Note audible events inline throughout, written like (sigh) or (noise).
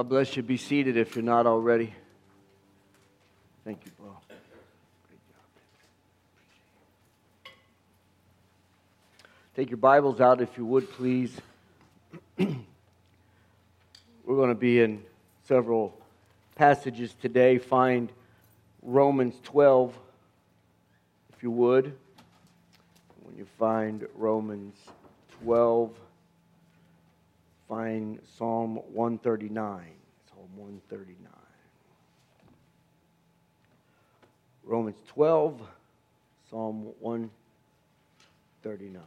God bless you. Be seated if you're not already. Thank you, job. Take your Bibles out if you would, please. (clears throat) We're going to be in several passages today. Find Romans 12, if you would. When you find Romans 12, find Psalm 139. Psalm 139. Romans 12, Psalm 139.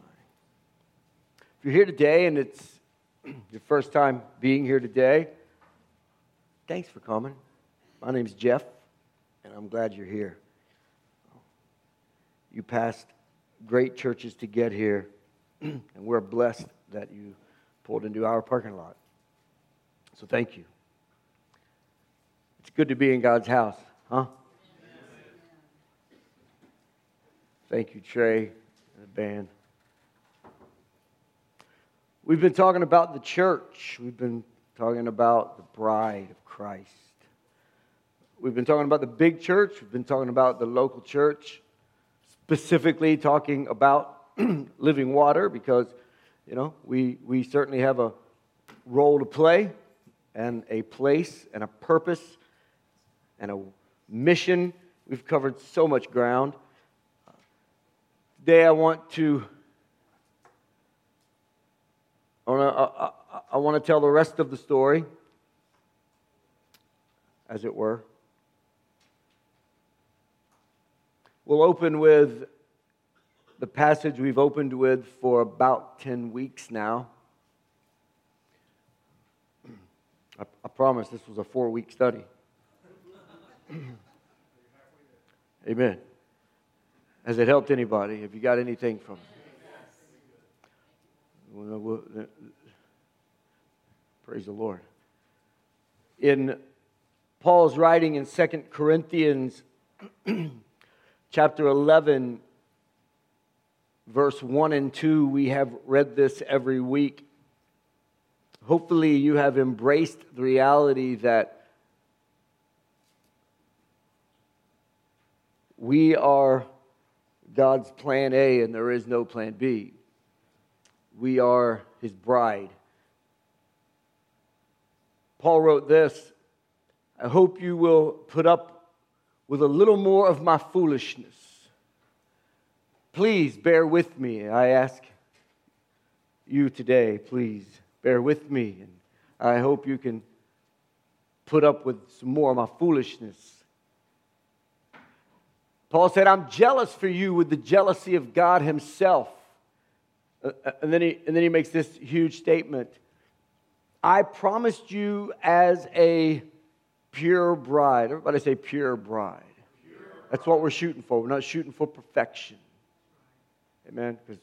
If you're here today and it's (clears throat) your first time being here today, thanks for coming. My name's Jeff, and I'm glad you're here. You passed great churches to get here, (clears throat) and we're blessed that you pulled into our parking lot. So thank you. It's good to be in God's house, huh? Thank you, Trey and the band. We've been talking about the church. We've been talking about the bride of Christ. We've been talking about the big church. We've been talking about the local church, specifically talking about (clears throat) living water because you know, we, we certainly have a role to play and a place and a purpose and a mission. We've covered so much ground. Today I want to I want to, I, I, want to tell the rest of the story, as it were. We'll open with the passage we've opened with for about 10 weeks now. I, I promise this was a four week study. (clears throat) Amen. Has it helped anybody? Have you got anything from it? Uh, praise the Lord. In Paul's writing in 2 Corinthians (clears throat) chapter 11, verse 1 and 2. We have read this every week. Hopefully, you have embraced the reality that we are God's plan A and there is no plan B. We are his bride. Paul wrote this I hope you will put up with a little more of my foolishness Please bear with me. I ask you today, please bear with me. And I hope you can put up with some more of my foolishness. Paul said, I'm jealous for you with the jealousy of God Himself. Uh, uh, and then, he, and then he makes this huge statement I promised you as a pure bride. Everybody say pure bride. Pure That's what we're shooting for. We're not shooting for perfection. Amen? Because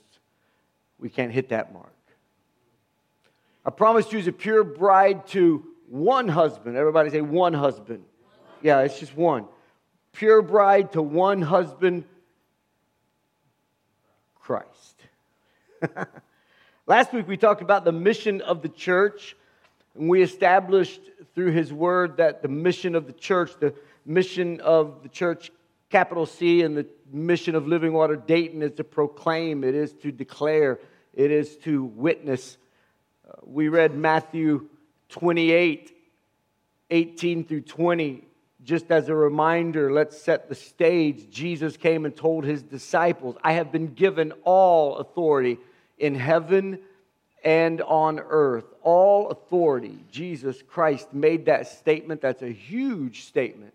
we can't hit that mark. I promised you as a pure bride to one husband. Everybody say one husband. Yeah, it's just one. Pure bride to one husband, Christ. (laughs) Last week we talked about the mission of the church, and we established through his word that the mission of the church, the mission of the church, capital C, and the mission of Living Water Dayton is to proclaim, it is to declare, it is to witness. Uh, we read Matthew 28 18 through 20. Just as a reminder, let's set the stage. Jesus came and told his disciples, I have been given all authority in heaven and on earth. All authority. Jesus Christ made that statement. That's a huge statement.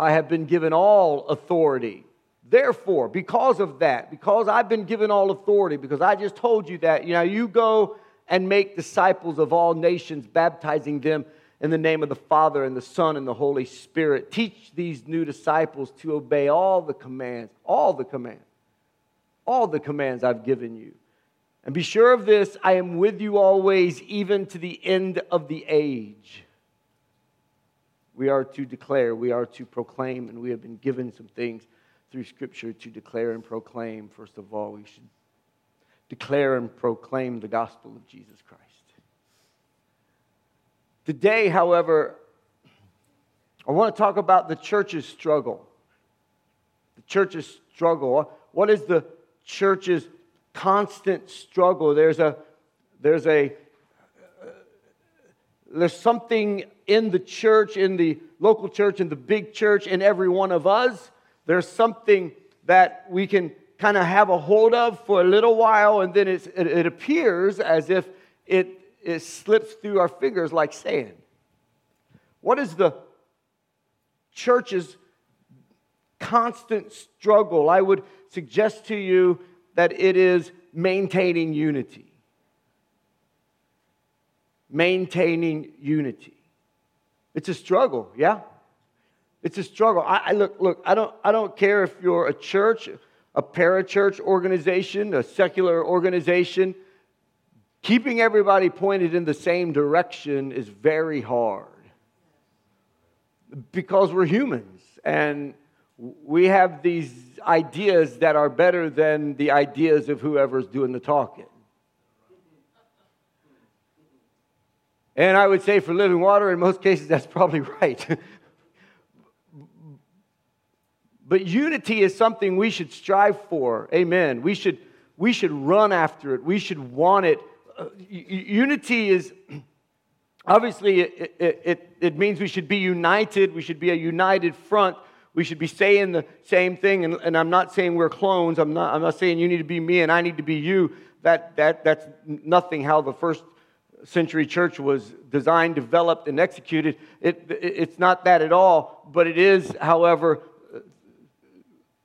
I have been given all authority. Therefore, because of that, because I've been given all authority, because I just told you that, you know, you go and make disciples of all nations, baptizing them in the name of the Father and the Son and the Holy Spirit. Teach these new disciples to obey all the commands, all the commands, all the commands I've given you. And be sure of this I am with you always, even to the end of the age. We are to declare, we are to proclaim, and we have been given some things through Scripture to declare and proclaim. First of all, we should declare and proclaim the gospel of Jesus Christ. Today, however, I want to talk about the church's struggle. The church's struggle. What is the church's constant struggle? There's a there's a uh, there's something in the church, in the local church, in the big church, in every one of us. There's something that we can kind of have a hold of for a little while, and then it, it appears as if it, it slips through our fingers like sand. What is the church's constant struggle? I would suggest to you that it is maintaining unity maintaining unity. It's a struggle, yeah? It's a struggle. I, I, look, look, I don't, I don't care if you're a church, a parachurch organization, a secular organization. Keeping everybody pointed in the same direction is very hard because we're humans and we have these ideas that are better than the ideas of whoever's doing the talking. And I would say for living water, in most cases, that's probably (laughs) right. but unity is something we should strive for. Amen. We should, we should run after it, we should want it. Uh, unity is (clears throat) obviously, it, it, it, means we should be united, we should be a united front. We should be saying the same thing, and, and I'm not saying we're clones. I'm not, I'm not saying you need to be me and I need to be you. That, that, that's nothing how the first century church was designed, developed, and executed. It, it, it's not that at all, but it is, however,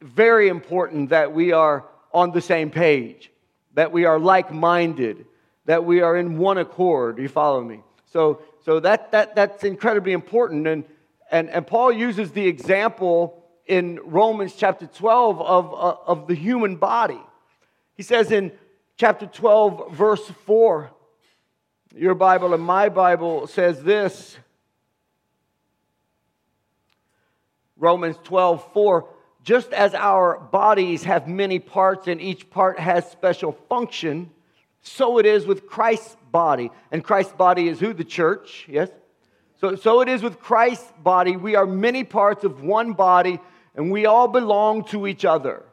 very important that we are on the same page, that we are like minded, that we are in one accord. Do you follow me? So, so that, that, that's incredibly important. And, and, and Paul uses the example in Romans chapter 12 of, uh, of the human body. He says in chapter 12, verse 4, your Bible and my Bible says this Romans 12, 4. Just as our bodies have many parts and each part has special function, so it is with Christ's body. And Christ's body is who? The church, yes? So, so it is with Christ's body. We are many parts of one body, and we all belong to each other.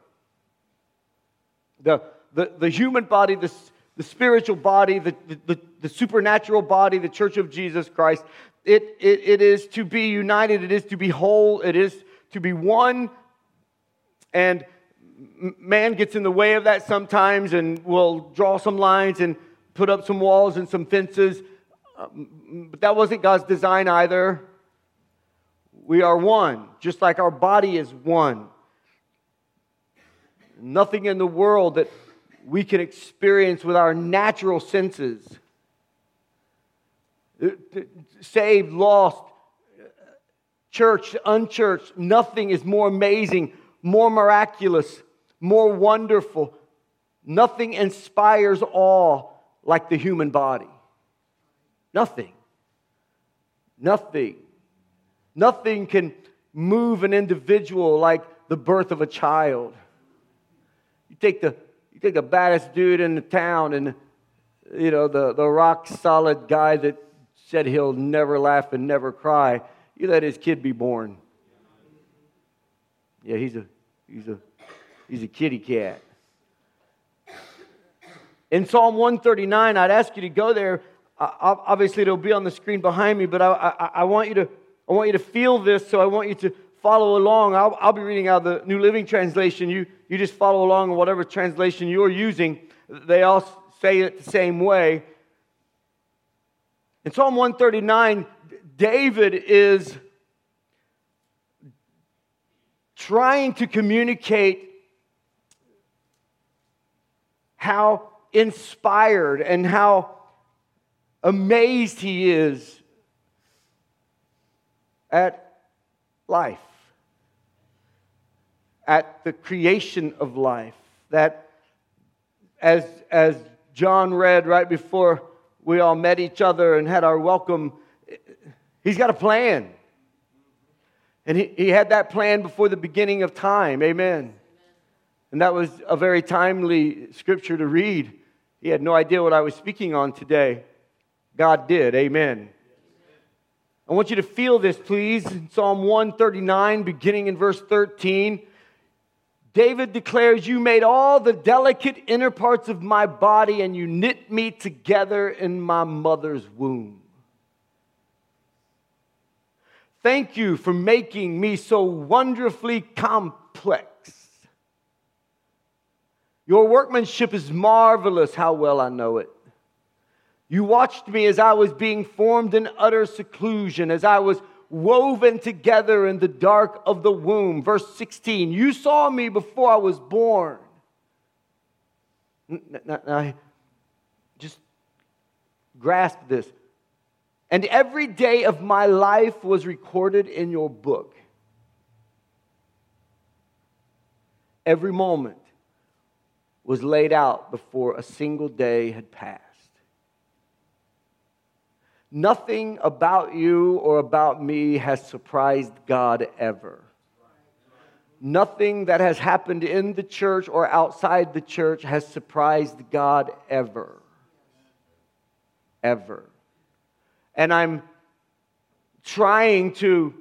The, the, the human body, the, the spiritual body, the, the, the, supernatural body, the church of Jesus Christ. It, it, it is to be united, it is to be whole, it is to be one. And man gets in the way of that sometimes and will draw some lines and put up some walls and some fences. Um, but that wasn't God's design either. We are one, just like our body is one. Nothing in the world that we can experience with our natural senses. Saved, lost, church, unchurched, nothing is more amazing, more miraculous, more wonderful. Nothing inspires awe like the human body. Nothing. Nothing. Nothing can move an individual like the birth of a child. You take the you take the baddest dude in the town and, you know, the, the rock solid guy that said he'll never laugh and never cry. You let his kid be born. Yeah, he's a, he's a, he's a kitty cat. In Psalm 139, I'd ask you to go there. obviously, it'll be on the screen behind me, but I, I, I, want you to, I want you to feel this, so I want you to follow along. I'll, I'll be reading out the New Living Translation. You, you just follow along in whatever translation you're using. They all say it the same way. In Psalm 139, David is trying to communicate how inspired and how amazed he is at life at the creation of life. That, as, as John read right before we all met each other and had our welcome, he's got a plan. And he, he had that plan before the beginning of time. Amen. And that was a very timely scripture to read. He had no idea what I was speaking on today. God did. Amen. I want you to feel this, please. Psalm 139, beginning in verse 13, David declares, You made all the delicate inner parts of my body, and you knit me together in my mother's womb. Thank you for making me so wonderfully complex. Your workmanship is marvelous, how well I know it. You watched me as I was being formed in utter seclusion, as I was woven together in the dark of the womb. Verse 16, you saw me before I was born. Now, just grasp this. And every day of my life was recorded in your book. Every moment was laid out before a single day had passed. Nothing about you or about me has surprised God ever. Nothing that has happened in the church or outside the church has surprised God ever. Ever. And I'm trying to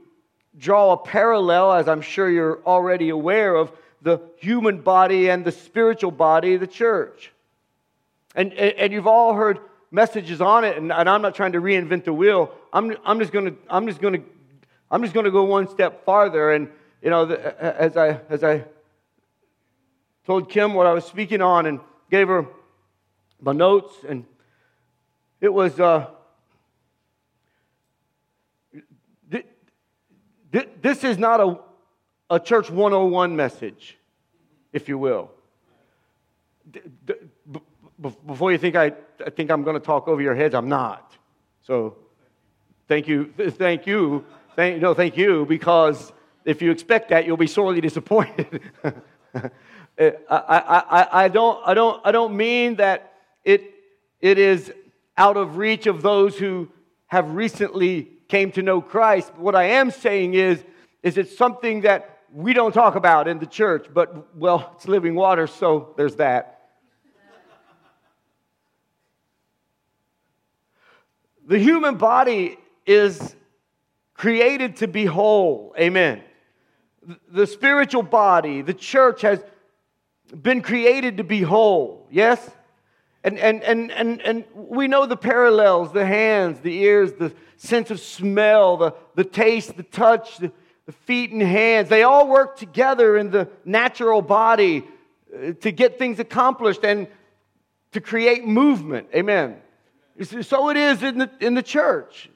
draw a parallel, as I'm sure you're already aware of, the human body and the spiritual body the church. And, and, you've all heard messages on it, and, and I'm not trying to reinvent the wheel. I'm, I'm just going to, I'm just going to, I'm just going to go one step farther. And, you know, the, as I, as I told Kim what I was speaking on and gave her my notes, and it was, uh, This is not a, a church 101 message, if you will. Before you think I, I think I'm going to talk over your heads, I'm not. So thank you, (laughs) thank you, thank, no, thank you, because if you expect that, you'll be sorely disappointed. (laughs) Uh, I, I, I, don't, I, don't, I don't mean that it, it is out of reach of those who have recently came to know Christ. What I am saying is, is it's something that we don't talk about in the church, but well, it's living water, so there's that. The human body is created to be whole. Amen. The spiritual body, the church has been created to be whole. Yes? And, and, and, and, and we know the parallels the hands, the ears, the sense of smell, the, the taste, the touch, the, the feet and hands. They all work together in the natural body uh, to get things accomplished and to create movement. Amen. So it is in the, in the church.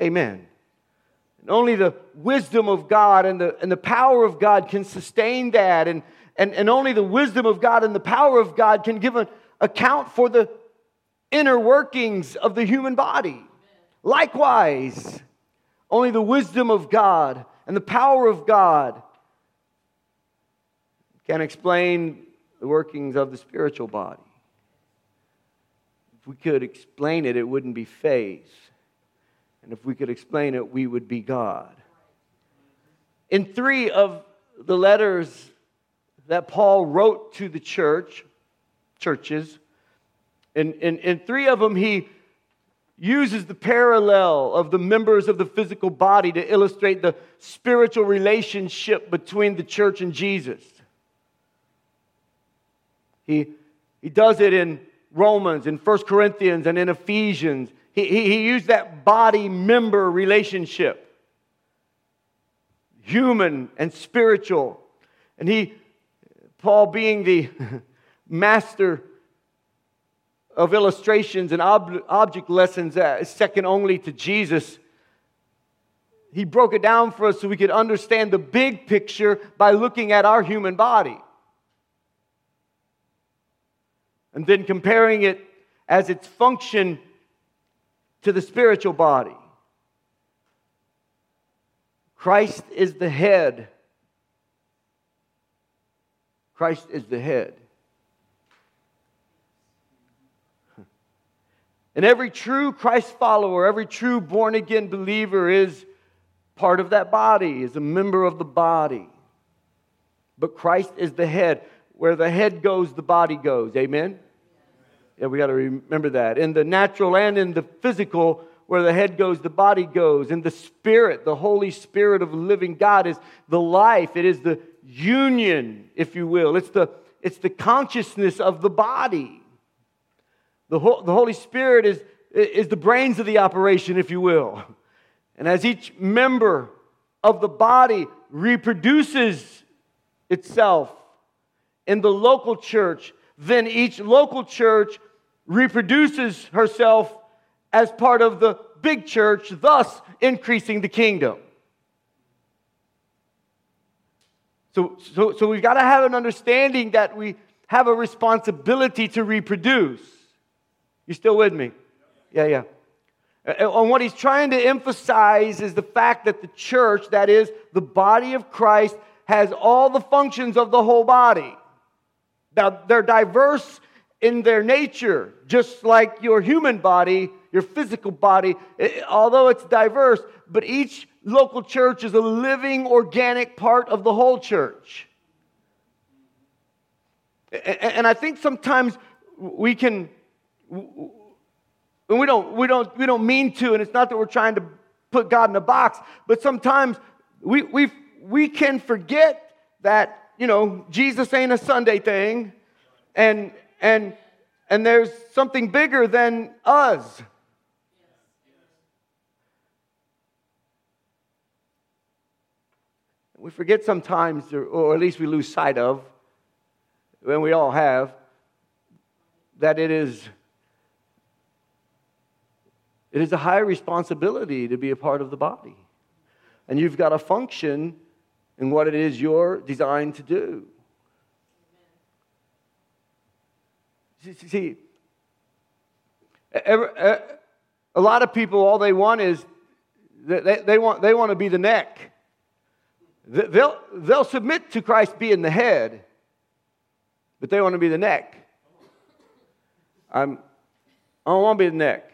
Amen. And only the wisdom of God and the, and the power of God can sustain that. And, and, and only the wisdom of God and the power of God can give an account for the inner workings of the human body. Likewise, only the wisdom of God and the power of God can explain the workings of the spiritual body. If we could explain it, it wouldn't be faith. And if we could explain it, we would be God. In three of the letters that Paul wrote to the church, churches. In, in, in three of them, he uses the parallel of the members of the physical body to illustrate the spiritual relationship between the church and Jesus. He, he does it in Romans, in 1 Corinthians, and in Ephesians. He, he, he used that body member relationship human and spiritual. And he, Paul being the (laughs) master of illustrations and ob- object lessons uh, second only to Jesus. He broke it down for us so we could understand the big picture by looking at our human body. And then comparing it as its function to the spiritual body. Christ is the head. Christ is the head. And every true Christ follower, every true born again believer is part of that body, is a member of the body. But Christ is the head. Where the head goes, the body goes. Amen? Yeah, we got to remember that. In the natural and in the physical, where the head goes, the body goes. And the Spirit, the Holy Spirit of living God, is the life. It is the union, if you will. It's the, it's the consciousness of the body. The, the Holy Spirit is, is the brains of the operation, if you will. And as each member of the body reproduces itself in the local church, then each local church reproduces herself as part of the big church, thus increasing the kingdom. So, so, so we've got to have an understanding that we have a responsibility to reproduce. You still with me? Yeah, yeah. And what he's trying to emphasize is the fact that the church, that is, the body of Christ, has all the functions of the whole body. Now, they're diverse in their nature, just like your human body, your physical body, eh, although it's diverse, but each local church is a living, organic part of the whole church. And I think sometimes we can, and we don't, we don't, we don't mean to, and it's not that we're trying to put God in a box, but sometimes we, we, we can forget that, you know, Jesus ain't a Sunday thing and and and there's something bigger than us. We forget sometimes, or at least we lose sight of, and we all have, that it is it is a high responsibility to be a part of the body. And you've got to function in what it is you're designed to do. See, a lot of people, all they want is they, they, want, they want to be the neck. They'll, they'll submit to Christ being the head, but they want to be the neck. I'm, I don't want to be the neck.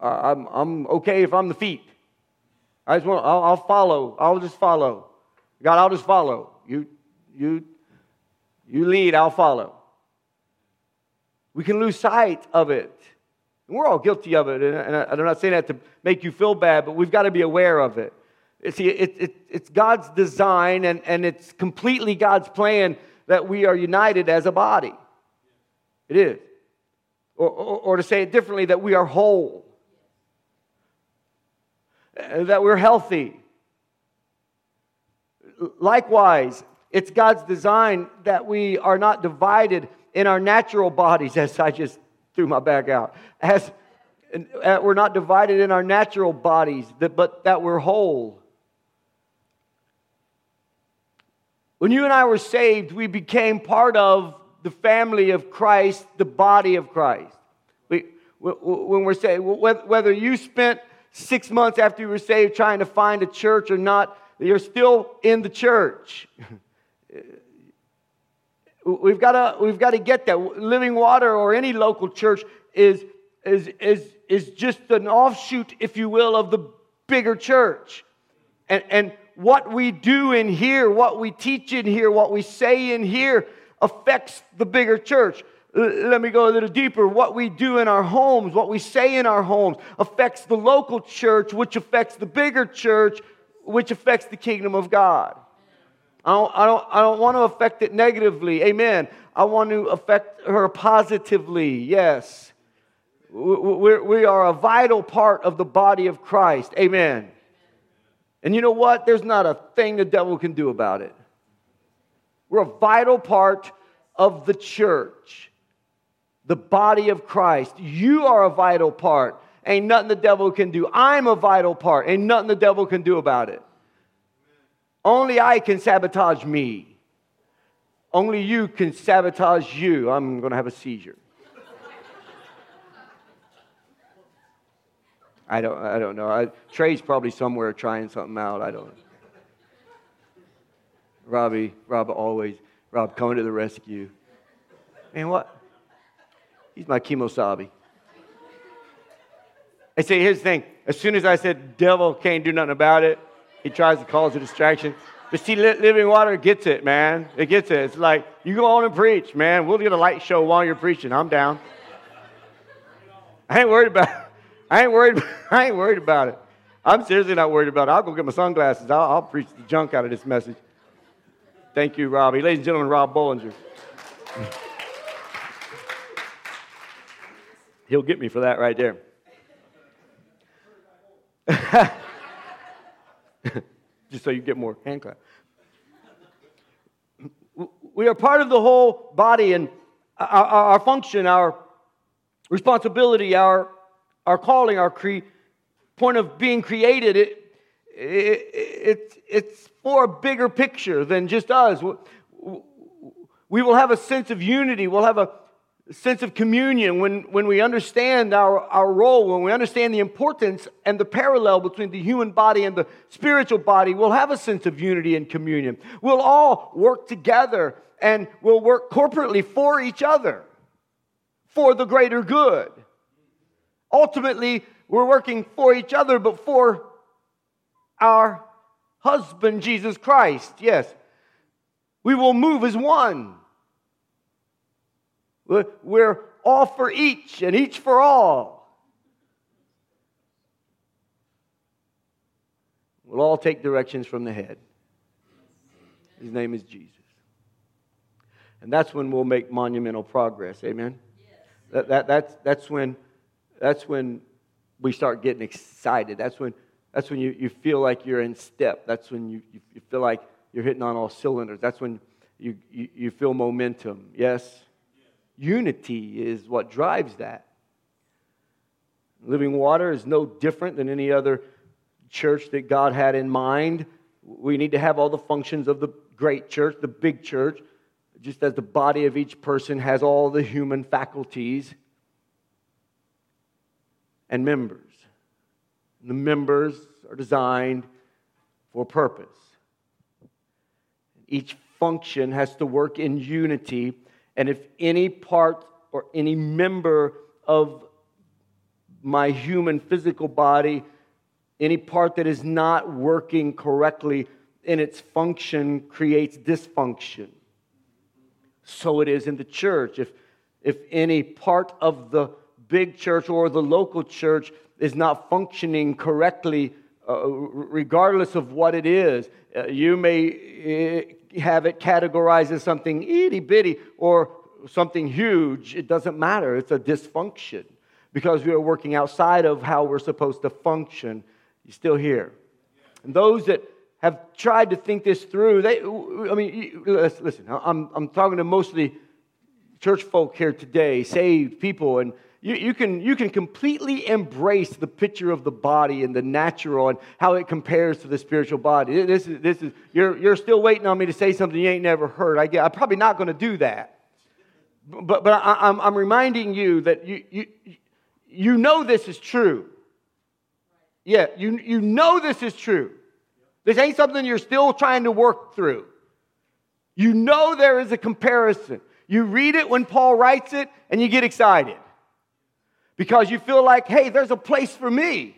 I'm, I'm okay if I'm the feet. I just want, I'll, I'll follow. I'll just follow. God, I'll just follow. You, you, you lead, I'll follow. We can lose sight of it. And we're all guilty of it. And I'm not saying that to make you feel bad, but we've got to be aware of it. See, it, it, it's God's design and, and it's completely God's plan that we are united as a body. It is. Or, or, or to say it differently, that we are whole, that we're healthy. Likewise, it's God's design that we are not divided in our natural bodies, as I just threw my back out, as uh, we're not divided in our natural bodies, but that we're whole. When you and I were saved, we became part of the family of Christ, the body of Christ. We, when we're saved, whether you spent six months after you were saved trying to find a church or not, you're still in the church. (laughs) We've got to, we've got to get that. Living Water or any local church is, is, is, is just an offshoot, if you will, of the bigger church. And, and what we do in here, what we teach in here, what we say in here affects the bigger church. Let me go a little deeper. What we do in our homes, what we say in our homes, affects the local church, which affects the bigger church, which affects the kingdom of God. I don't, I, don't, I don't want to affect it negatively. Amen. I want to affect her positively. Yes. We're, we are a vital part of the body of Christ. Amen. And you know what? There's not a thing the devil can do about it. We're a vital part of the church, the body of Christ. You are a vital part. Ain't nothing the devil can do. I'm a vital part. Ain't nothing the devil can do about it. Only I can sabotage me. Only you can sabotage you. I'm going to have a seizure. I don't, I don't know. I, Trey's probably somewhere trying something out. I don't know. Robbie, Rob always, Rob coming to the rescue. Man, what? He's my kemosabe. I say, here's the thing. As soon as I said, devil can't do nothing about it, he tries to cause a distraction. But see, Living Water gets it, man. It gets it. It's like, you go on and preach, man. We'll get a light show while you're preaching. I'm down. I ain't worried about I ain't worried. (laughs) I ain't worried about it. I'm seriously not worried about it. I'll go get my sunglasses. I'll, I'll preach the junk out of this message. Thank you, Robbie. Ladies and gentlemen, Rob Bollinger. He'll get me for that right there. (laughs) (laughs) Just so you get more hand clap. We are part of the whole body, and our, our function, our responsibility, our, our calling, our cre- point of being created, it, it, it, it's for a bigger picture than just us. We will have a sense of unity. We'll have a sense of communion when, when we understand our, our role, when we understand the importance and the parallel between the human body and the spiritual body, we'll have a sense of unity and communion. We'll all work together and we'll work corporately for each other for the greater good. Ultimately, we're working for each other, but for our husband, Jesus Christ. Yes. We will move as one. We're all for each and each for all. We'll all take directions from the head. His name is Jesus. And that's when we'll make monumental progress. Amen? Yes. That, that, that's, that's, when, that's when we start getting excited. That's when, that's when you, you feel like you're in step. That's when you, you, feel like you're hitting on all cylinders. That's when you, you, you feel momentum. Yes? Unity is what drives that. Living water is no different than any other church that God had in mind. We need to have all the functions of the great church, the big church, just as the body of each person has all the human faculties and members. And the members are designed for purpose. Each function has to work in unity and if any part or any member of my human physical body, any part that is not working correctly in its function creates dysfunction. So it is in the church. If, if any part of the big church or the local church is not functioning correctly, uh, regardless of what it is, uh, you may uh, have it categorized as something itty bitty or something huge, it doesn't matter. It's a dysfunction because we are working outside of how we're supposed to function. You're still here. And those that have tried to think this through, they, I mean, listen, I'm, I'm talking to mostly church folk here today, saved people, and you, you, can, you can completely embrace the picture of the body and the natural and how it compares to the spiritual body. This is, this is, you're, you're still waiting on me to say something you ain't never heard. I get, I'm probably not going to do that. But, but I, am I'm, I'm reminding you that you, you, you know this is true. Yeah, you, you know this is true. This ain't something you're still trying to work through. You know there is a comparison. You read it when Paul writes it and you get excited because you feel like, hey, there's a place for me.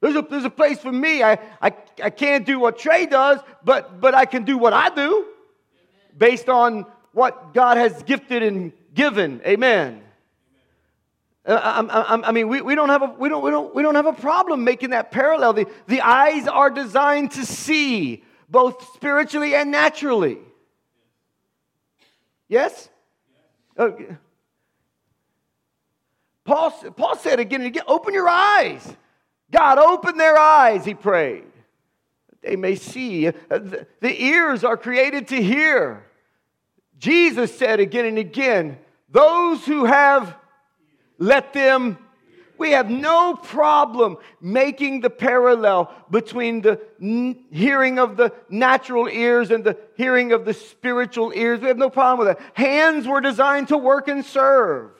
There's a, there's a place for me. I, I, I can't do what Trey does, but, but I can do what I do based on what God has gifted and given. Amen. Uh, I, I, I, mean, we, we, don't have a, we, don't, we, don't, we don't have a problem making that parallel. The, the eyes are designed to see, both spiritually and naturally. Yes? Okay. Paul, Paul said again and again, open your eyes. God, open their eyes, he prayed. They may see. Uh, the, ears are created to hear. Jesus said again and again, those who have, let them we have no problem making the parallel between the n- hearing of the natural ears and the hearing of the spiritual ears. We have no problem with that. Hands were designed to work and serve.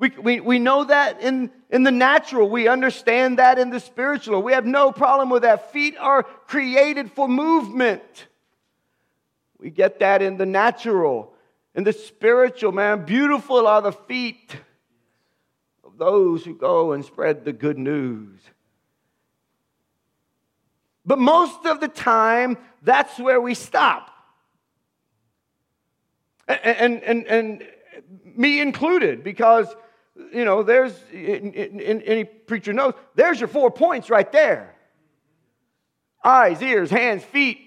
We, we, we know that in, in the natural. We understand that in the spiritual. We have no problem with that. Feet are created for movement. We get that in the natural. In the spiritual, man, beautiful are the feet of those who go and spread the good news. But most of the time, that's where we stop. And, and, and, and me included, because you know, there's, any preacher knows, there's your four points right there eyes, ears, hands, feet.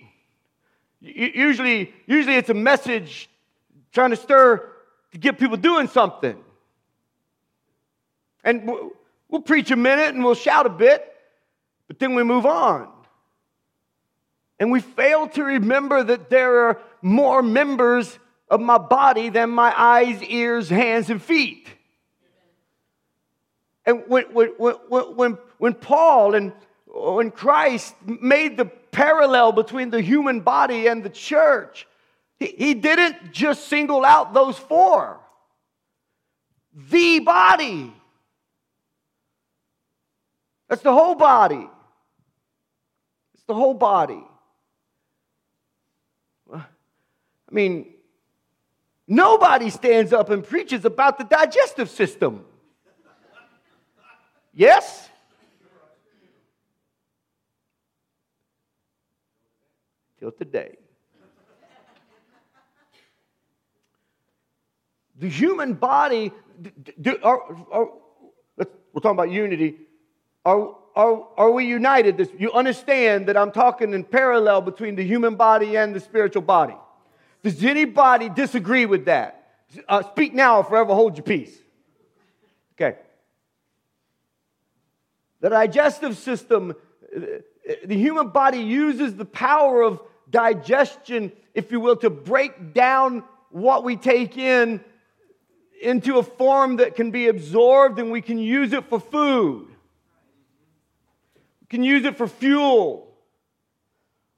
Usually, usually it's a message trying to stir to get people doing something. And we'll preach a minute and we'll shout a bit, but then we move on. And we fail to remember that there are more members of my body than my eyes, ears, hands, and feet. And when, when, when, when Paul and when Christ made the parallel between the human body and the church, he, he didn't just single out those four. The body. That's the whole body. It's the whole body. I mean, nobody stands up and preaches about the digestive system. Yes? Till today. The human body, do, are, are, we're talking about unity. Are, are, are we united? This, you understand that I'm talking in parallel between the human body and the spiritual body. Does anybody disagree with that? Uh, speak now or forever hold your peace. Okay. The digestive system, the human body uses the power of digestion, if you will, to break down what we take in into a form that can be absorbed and we can use it for food. We can use it for fuel.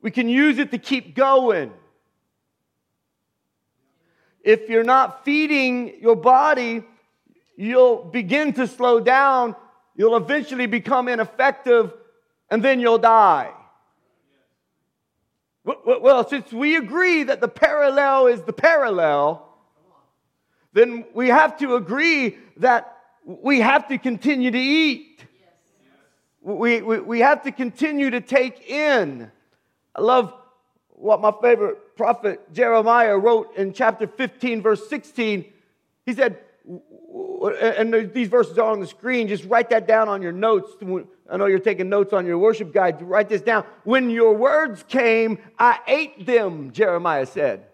We can use it to keep going. If you're not feeding your body, you'll begin to slow down You'll eventually become ineffective and then you'll die. Well, since we agree that the parallel is the parallel, then we have to agree that we have to continue to eat. We, we, we have to continue to take in. I love what my favorite prophet Jeremiah wrote in chapter 15, verse 16. He said, and these verses are on the screen. Just write that down on your notes. I know you're taking notes on your worship guide. Write this down. When your words came, I ate them, Jeremiah said.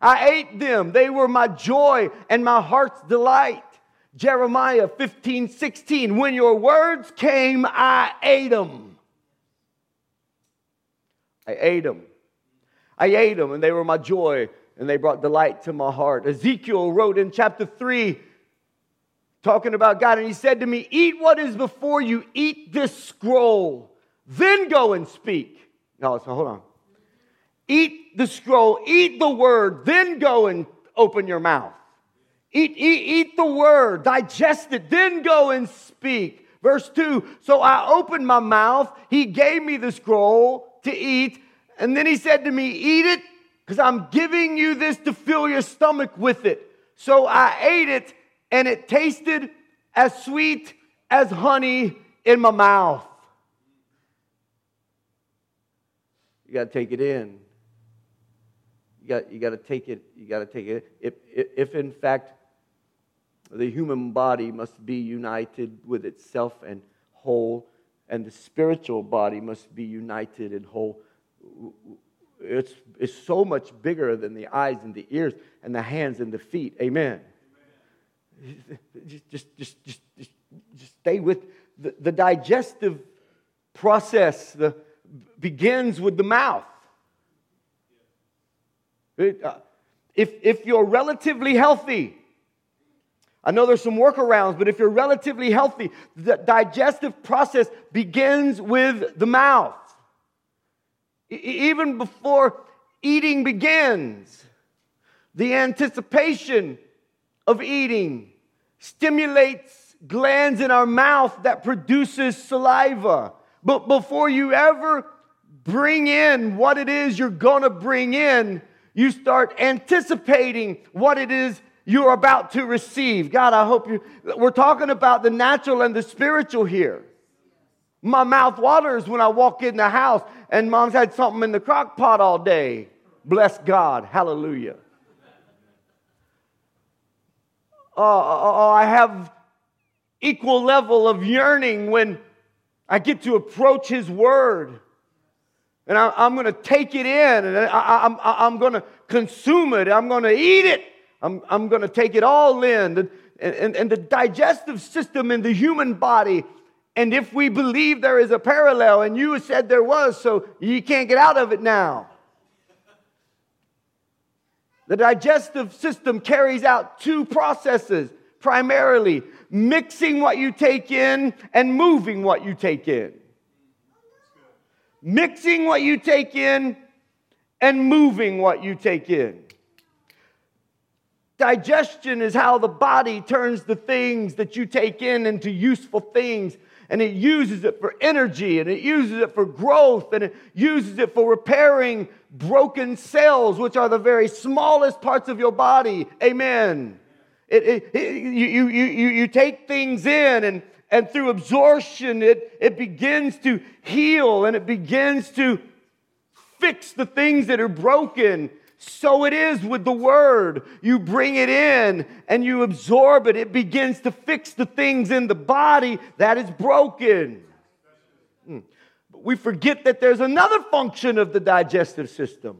I ate them. They were my joy and my heart's delight. Jeremiah 15, 16. When your words came, I ate them. I ate them. I ate them, and they were my joy, and they brought delight to my heart. Ezekiel wrote in chapter 3 talking about God, and he said to me, Eat what is before you, eat this scroll, then go and speak. No, so hold on. Eat the scroll, eat the word, then go and open your mouth. Eat, eat, eat the word, digest it, then go and speak. Verse 2 So I opened my mouth, he gave me the scroll to eat, and then he said to me, Eat it, because I'm giving you this to fill your stomach with it. So I ate it and it tasted as sweet as honey in my mouth. You got to take it in. You got, you got to take it. You got to take it. If, if, if, in fact, the human body must be united with itself and whole, and the spiritual body must be united and whole, it's, it's so much bigger than the eyes and the ears and the hands and the feet. Amen (laughs) just, just, just, just, just stay with the, the digestive process the, begins with the mouth. It, uh, if, if you're relatively healthy, I know there's some workarounds, but if you're relatively healthy, the digestive process begins with the mouth. Even before eating begins, the anticipation of eating stimulates glands in our mouth that produces saliva. But before you ever bring in what it is you're going to bring in, you start anticipating what it is you're about to receive. God, I hope you, we're talking about the natural and the spiritual here. My mouth waters when I walk in the house and mom's had something in the crock pot all day. Bless God. Hallelujah. oh, oh, I have equal level of yearning when I get to approach His Word. And I, am going to take it in and I, am going to consume it. I'm going to eat it. I'm, I'm going to take it all in. And, and, and the digestive system in the human body and if we believe there is a parallel, and you said there was, so you can't get out of it now. The digestive system carries out two processes primarily mixing what you take in and moving what you take in. Mixing what you take in and moving what you take in. Digestion is how the body turns the things that you take in into useful things and it uses it for energy and it uses it for growth and it uses it for repairing broken cells, which are the very smallest parts of your body. Amen. It, it, it, you, you, you, you take things in and, and through absorption, it, it begins to heal and it begins to fix the things that are broken so it is with the word. You bring it in and you absorb it. It begins to fix the things in the body that is broken. Hmm. But we forget that there's another function of the digestive system.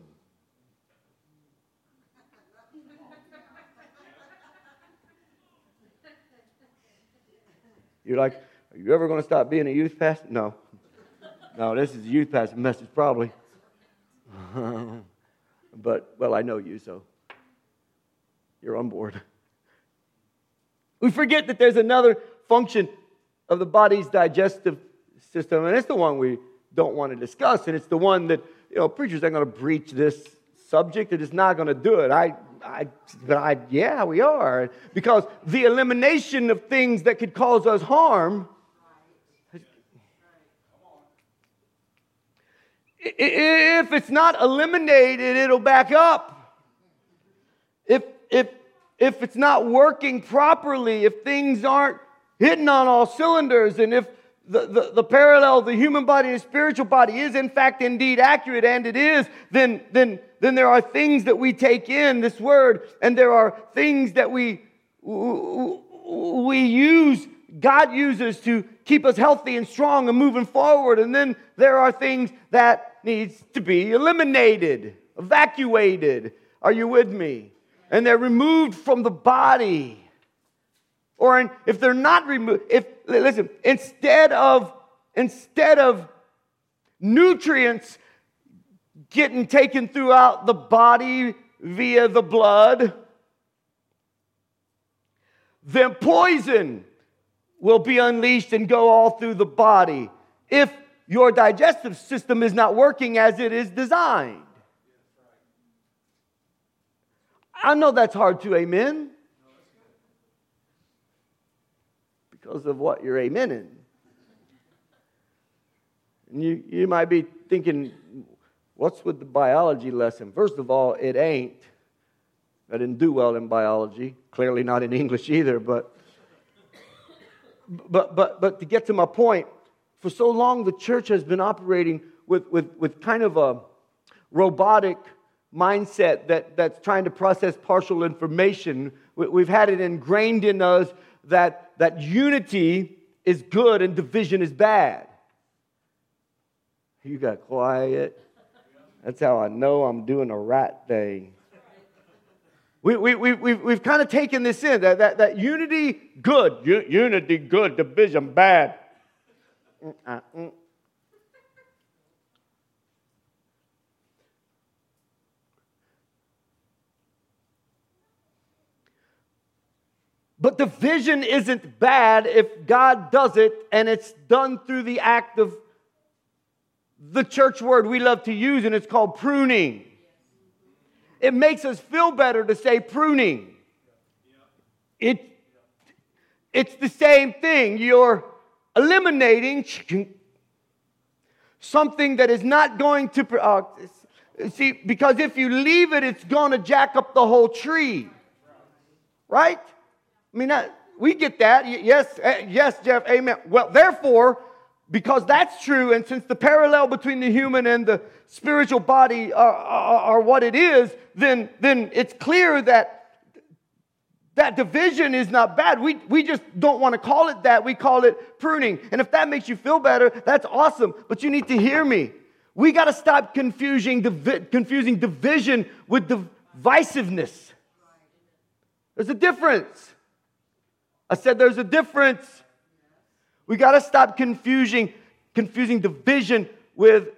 You're like, are you ever going to stop being a youth pastor? No. No, this is a youth pastor message, probably. (laughs) But, well, I know you, so you're on board. (laughs) We forget that there's another function of the body's digestive system, and it's the one we don't want to discuss, and it's the one that, you know, preachers aren't going to breach this subject. It is not going to do it. I, I, but I, yeah, we are. Because the elimination of things that could cause us harm If it's not eliminated, it'll back up. If, if, if it's not working properly, if things aren't hitting on all cylinders, and if the, the, the parallel of the human body and spiritual body is in fact indeed accurate, and it is, then, then, then there are things that we take in this word, and there are things that we, we use, God uses to keep us healthy and strong and moving forward. And then there are things that needs to be eliminated, evacuated. Are you with me? And they're removed from the body. Or if they're not removed, if listen, instead of instead of nutrients getting taken throughout the body via the blood, then poison will be unleashed and go all through the body. If your digestive system is not working as it is designed. I know that's hard to amen because of what you're amening. And you, you might be thinking, what's with the biology lesson? First of all, it ain't. I didn't do well in biology, clearly not in English either, but but but but to get to my point, for so long, the church has been operating with, with, with kind of a robotic mindset that, that's trying to process partial information. We've had it ingrained in us that, that unity is good and division is bad. You got quiet. That's how I know I'm doing the right thing. We, we, we, we've, we've kind of taken this in that, that, that unity, good. U- unity, good. Division, bad. Uh, mm. But the vision isn't bad if God does it and it's done through the act of the church word we love to use, and it's called pruning. It makes us feel better to say pruning. It, it's the same thing. You're eliminating something that is not going to, uh, see, because if you leave it, it's going to jack up the whole tree. Right? I mean, we get that. Yes, eh, yes, Jeff, amen. Well, therefore, because that's true, and since the parallel between the human and the spiritual body are, are, are what it is, then, then it's clear that That division is not bad. We, we just don't want to call it that. We call it pruning. And if that makes you feel better, that's awesome. But you need to hear me. We got to stop confusing, divi- confusing division with divisiveness. There's a difference. I said there's a difference. We got to stop confusing, confusing division with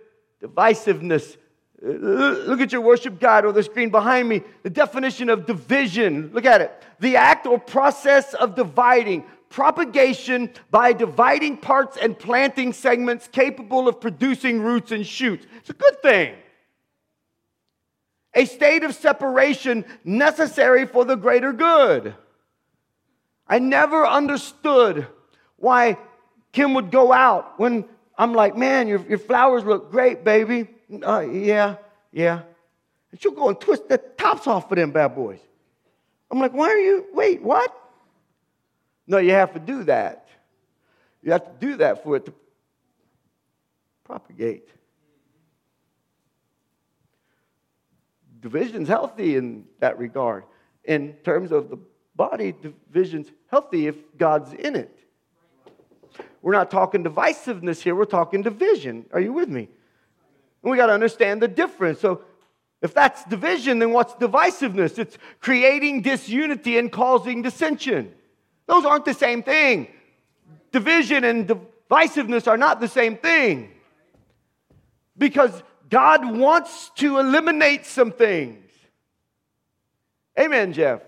divisiveness. Look at your worship guide or the screen behind me. The definition of division. Look at it. The act or process of dividing, propagation by dividing parts and planting segments capable of producing roots and shoots. It's a good thing. A state of separation necessary for the greater good. I never understood why Kim would go out when I'm like, man, your, your flowers look great, baby. Uh, yeah, yeah. And she'll go and twist the tops off of them bad boys. I'm like, why are you, wait, what? No, you have to do that. You have to do that for it to propagate. Division's healthy in that regard. In terms of the body, division's healthy if God's in it. We're not talking divisiveness here, we're talking division. Are you with me? And we got to understand the difference. So, if that's division, then what's divisiveness? It's creating disunity and causing dissension. Those aren't the same thing. Division and divisiveness are not the same thing. Because God wants to eliminate some things. Amen, Jeff.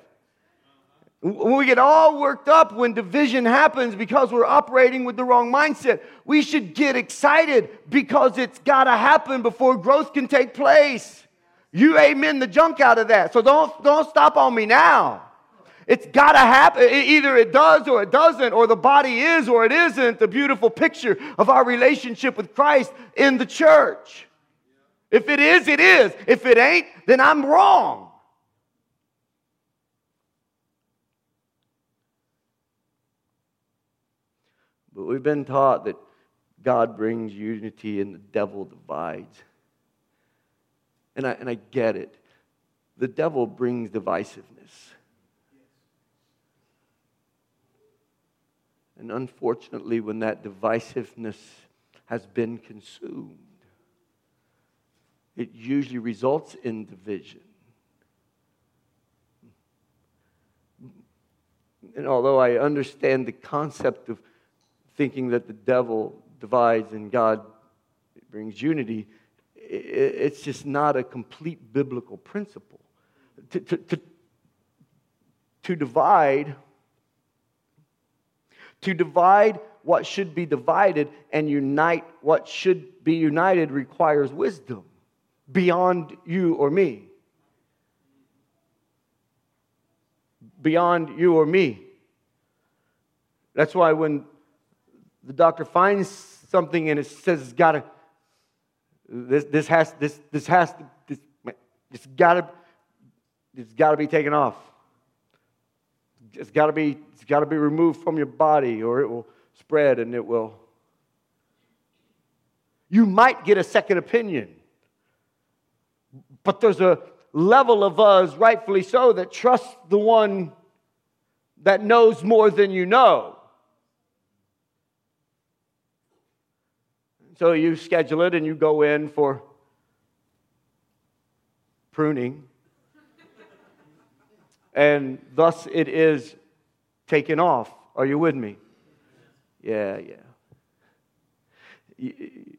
We get all worked up when division happens because we're operating with the wrong mindset, we should get excited because it's got to happen before growth can take place. You amen the junk out of that. So don't, don't stop on me now. It's got to happen. Either it does or it doesn't, or the body is or it isn't the beautiful picture of our relationship with Christ in the church. If it is, it is. If it ain't, then I'm wrong. But we've been taught that God brings unity and the devil divides. And I, and I get it. The devil brings divisiveness. And unfortunately, when that divisiveness has been consumed, it usually results in division. And although I understand the concept of thinking that the devil divides and God brings unity, it's just not a complete biblical principle. To, to, to, to divide, to divide what should be divided and unite what should be united requires wisdom beyond you or me. Beyond you or me. That's why when the doctor finds something and it says it's got to, this, this has, this, this has to, this, it's got to, it's got to be taken off. It's got to be, it's got to be removed from your body or it will spread and it will. You might get a second opinion, but there's a level of us, rightfully so, that trust the one that knows more than you know. So you schedule it and you go in for pruning. and thus it is taken off. Are you with me? Yeah, yeah.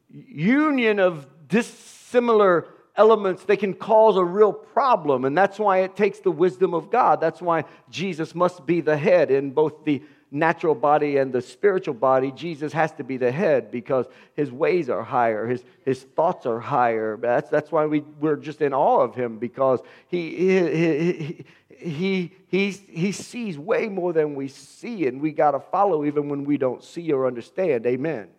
Union of dissimilar elements, they can cause a real problem. And that's why it takes the wisdom of God. That's why Jesus must be the head in both the natural body and the spiritual body, Jesus has to be the head because his ways are higher, his, his thoughts are higher. That's, that's why we, we're just in awe of him because he, he, he, he, he sees way more than we see, and we got to follow even when we don't see or understand. Amen.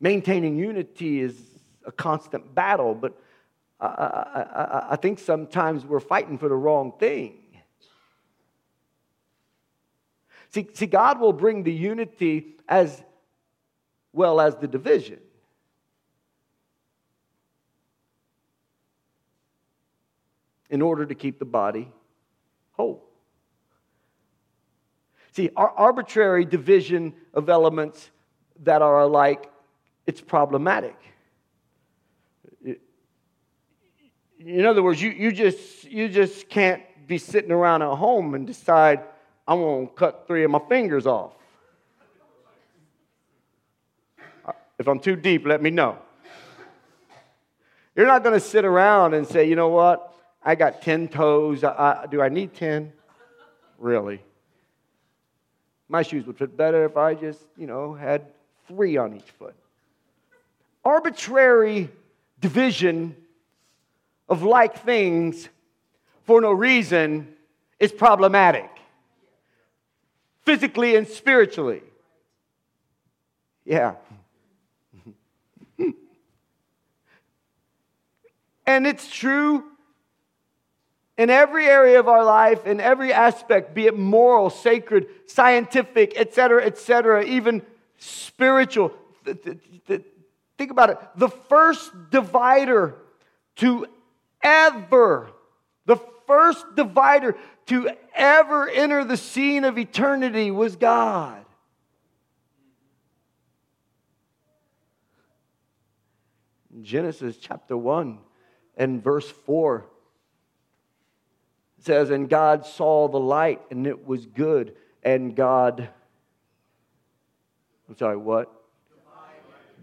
Maintaining unity is a constant battle, but I, I, I, I think sometimes we're fighting for the wrong thing. See, see, God will bring the unity as well as the division. In order to keep the body whole. See, our arbitrary division of elements that are alike, it's problematic. In other words, you, you, just, you just can't be sitting around at home and decide, I'm going to cut three of my fingers off. Uh, if I'm too deep, let me know. You're not going to sit around and say, you know what? I got 10 toes. I, I, do I need 10? Really? My shoes would fit better if I just, you know, had three on each foot. Arbitrary division of like things for no reason is problematic, physically and spiritually. Yeah. (laughs) and it's true in every area of our life, in every aspect, be it moral, sacred, scientific, etc., etc., even spiritual. Think about it. The first divider to ever, the first divider to ever enter the scene of eternity was God. Genesis chapter 1 and verse 4 says, And God saw the light, and it was good. And God, I'm sorry, what?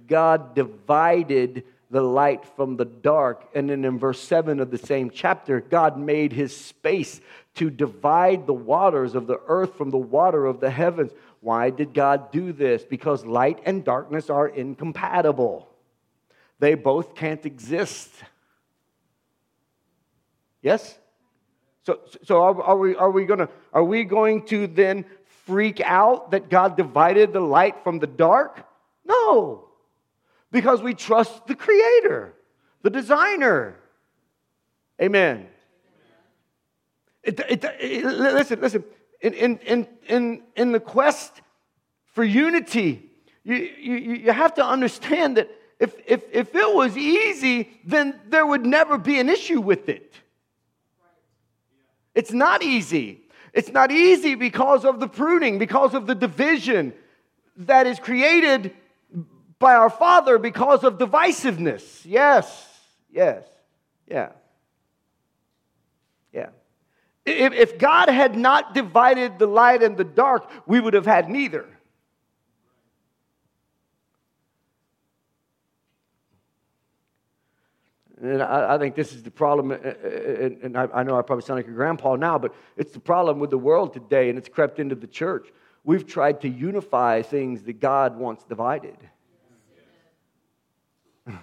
God divided the light from the dark. And then in verse 7 of the same chapter, God made his space to divide the waters of the earth from the water of the heavens. Why did God do this? Because light and darkness are incompatible, they both can't exist. Yes? So, so are, are we, are, we gonna, are we going to then freak out that God divided the light from the dark? No, because we trust the Creator, the designer. Amen. It, it, it, listen, listen. In, in, in, in, the quest for unity, you, you, you have to understand that if, if, if it was easy, then there would never be an issue with it. It's not easy. It's not easy because of the pruning, because of the division that is created by our Father because of divisiveness. Yes, yes, yeah. Yeah. If, if God had not divided the light and the dark, we would have had neither. And I, I, think this is the problem, uh, uh, and I, I know I probably sound like a grandpa now, but it's the problem with the world today, and it's crept into the church. We've tried to unify things that God wants divided. (laughs)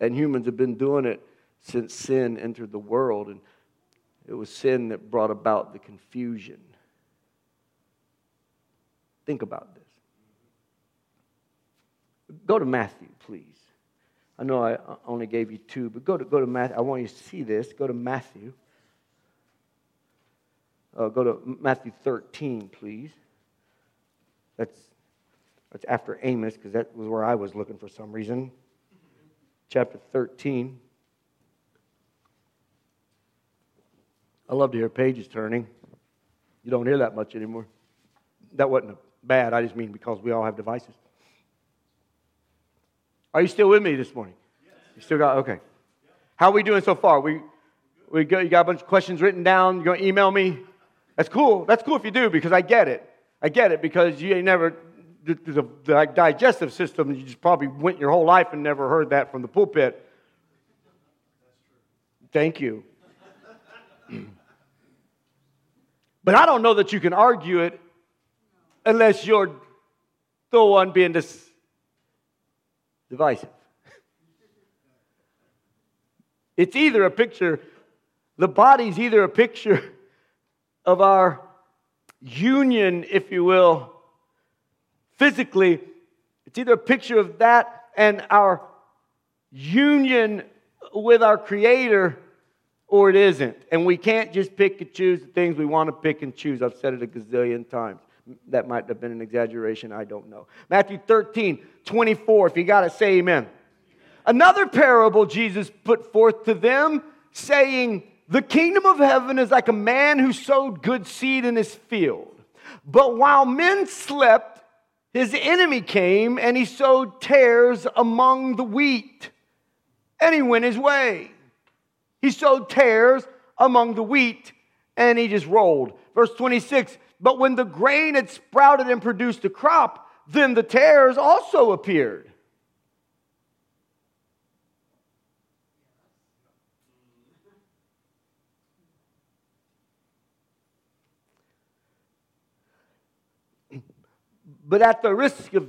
and humans have been doing it since sin entered the world, and it was sin that brought about the confusion. Think about this. Go to Matthew, please. I know I only gave you two, but go to, go to Matthew. I want you to see this. Go to Matthew. Uh, go to Matthew 13, please. That's, that's after Amos, because that was where I was looking for some reason. Chapter 13. I love to hear pages turning. You don't hear that much anymore. That wasn't bad. I just mean because we all have devices. Are you still with me this morning? Yes. You still got, okay. How are we doing so far? We, we got, you got a bunch of questions written down. You're going to email me? That's cool. That's cool if you do because I get it. I get it because you ain't never, the, the, the digestive system, you just probably went your whole life and never heard that from the pulpit. Thank you. (clears throat) but I don't know that you can argue it unless you're the one being this divisive. It's either a picture, the body's either a picture of our union, if you will, physically. It's either a picture of that and our union with our Creator, or it isn't. And we can't just pick and choose the things we want to pick and choose. I've said it a gazillion times. That might have been an exaggeration. I don't know. Matthew 13, 24. If you got it, say amen. amen. Another parable Jesus put forth to them, saying, the kingdom of heaven is like a man who sowed good seed in his field. But while men slept, his enemy came and he sowed tares among the wheat, and he went his way. He sowed tares among the wheat, and he just rolled. Verse 26 But when the grain had sprouted and produced a crop, then the tares also appeared. But at the risk of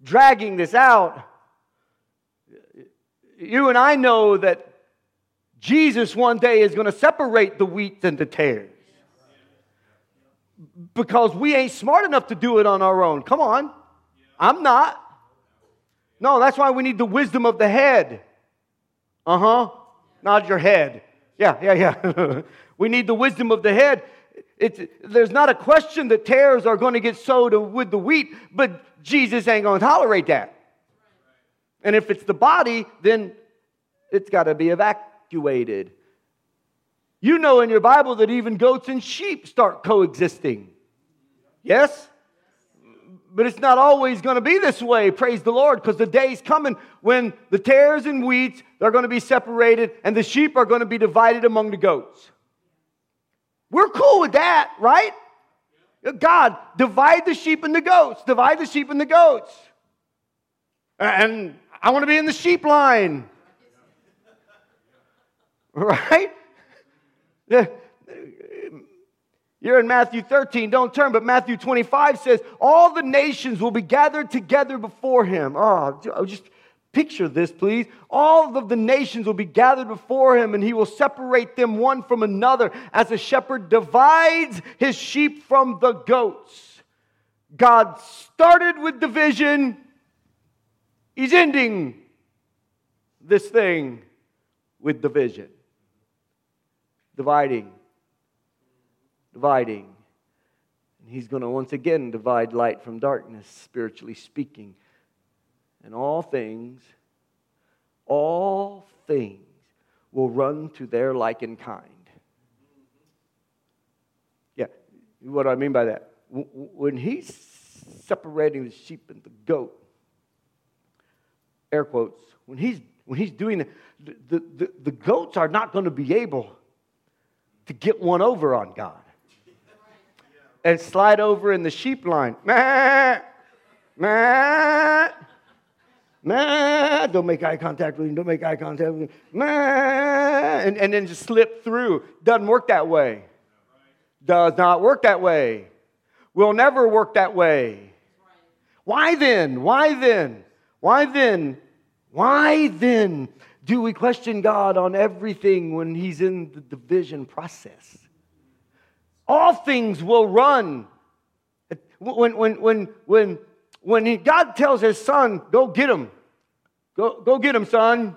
dragging this out, you and I know that Jesus one day is going to separate the wheat and the tares. Because we ain't smart enough to do it on our own. Come on. I'm not. No, that's why we need the wisdom of the head. Uh huh. Nod your head. Yeah, yeah, yeah. (laughs) we need the wisdom of the head it's, there's not a question that tares are going to get sowed with the wheat, but Jesus ain't going to tolerate that. And if it's the body, then it's got to be evacuated. You know in your Bible that even goats and sheep start coexisting. Yes? But it's not always going to be this way, praise the Lord, because the day's coming when the tares and wheats are going to be separated and the sheep are going to be divided among the goats. We're cool with that, right? God, divide the sheep and the goats, divide the sheep and the goats. And I want to be in the sheep line. (laughs) Right? (laughs) You're in Matthew 13, don't turn, but Matthew 25 says, All the nations will be gathered together before him. Oh, just Picture this, please. All of the nations will be gathered before him, and he will separate them one from another as a shepherd divides his sheep from the goats. God started with division, he's ending this thing with division. Dividing, dividing. And he's going to once again divide light from darkness, spiritually speaking. And all things, all things will run to their like and kind. Yeah, what do I mean by that? When he's separating the sheep and the goat, air quotes, when he's, when he's doing it, the, the, the goats are not going to be able to get one over on God and slide over in the sheep line. Meh, meh. Nah, don't make eye contact with him. Don't make eye contact with him. Nah, and, and then just slip through. Doesn't work that way. Does not work that way. Will never work that way. Why then? Why then? Why then? Why then do we question God on everything when He's in the division process? All things will run. When, when, when, when when he, God tells his son, go get him, go, go get him, son.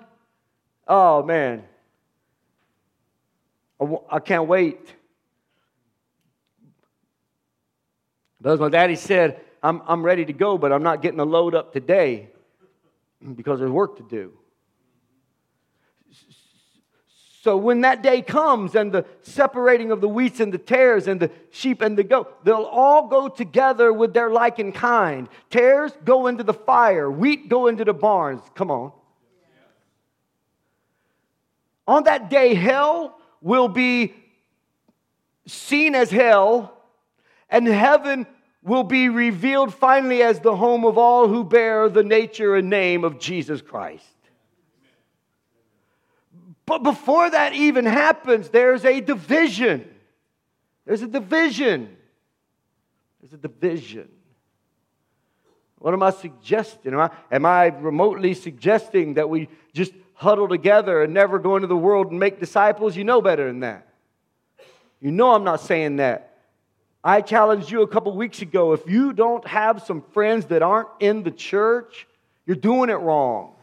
Oh, man. I, I can't wait. But as my daddy said, I'm, I'm ready to go, but I'm not getting a load up today because there's work to do. So when that day comes and the separating of the wheats and the tares and the sheep and the goat, they'll all go together with their like and kind. Tares go into the fire, wheat go into the barns. Come on. On that day, hell will be seen as hell, and heaven will be revealed finally as the home of all who bear the nature and name of Jesus Christ. But before that even happens, there's a division. There's a division. There's a division. What am I suggesting? Am I, am I remotely suggesting that we just huddle together and never go into the world and make disciples? You know better than that. You know I'm not saying that. I challenged you a couple weeks ago if you don't have some friends that aren't in the church, you're doing it wrong.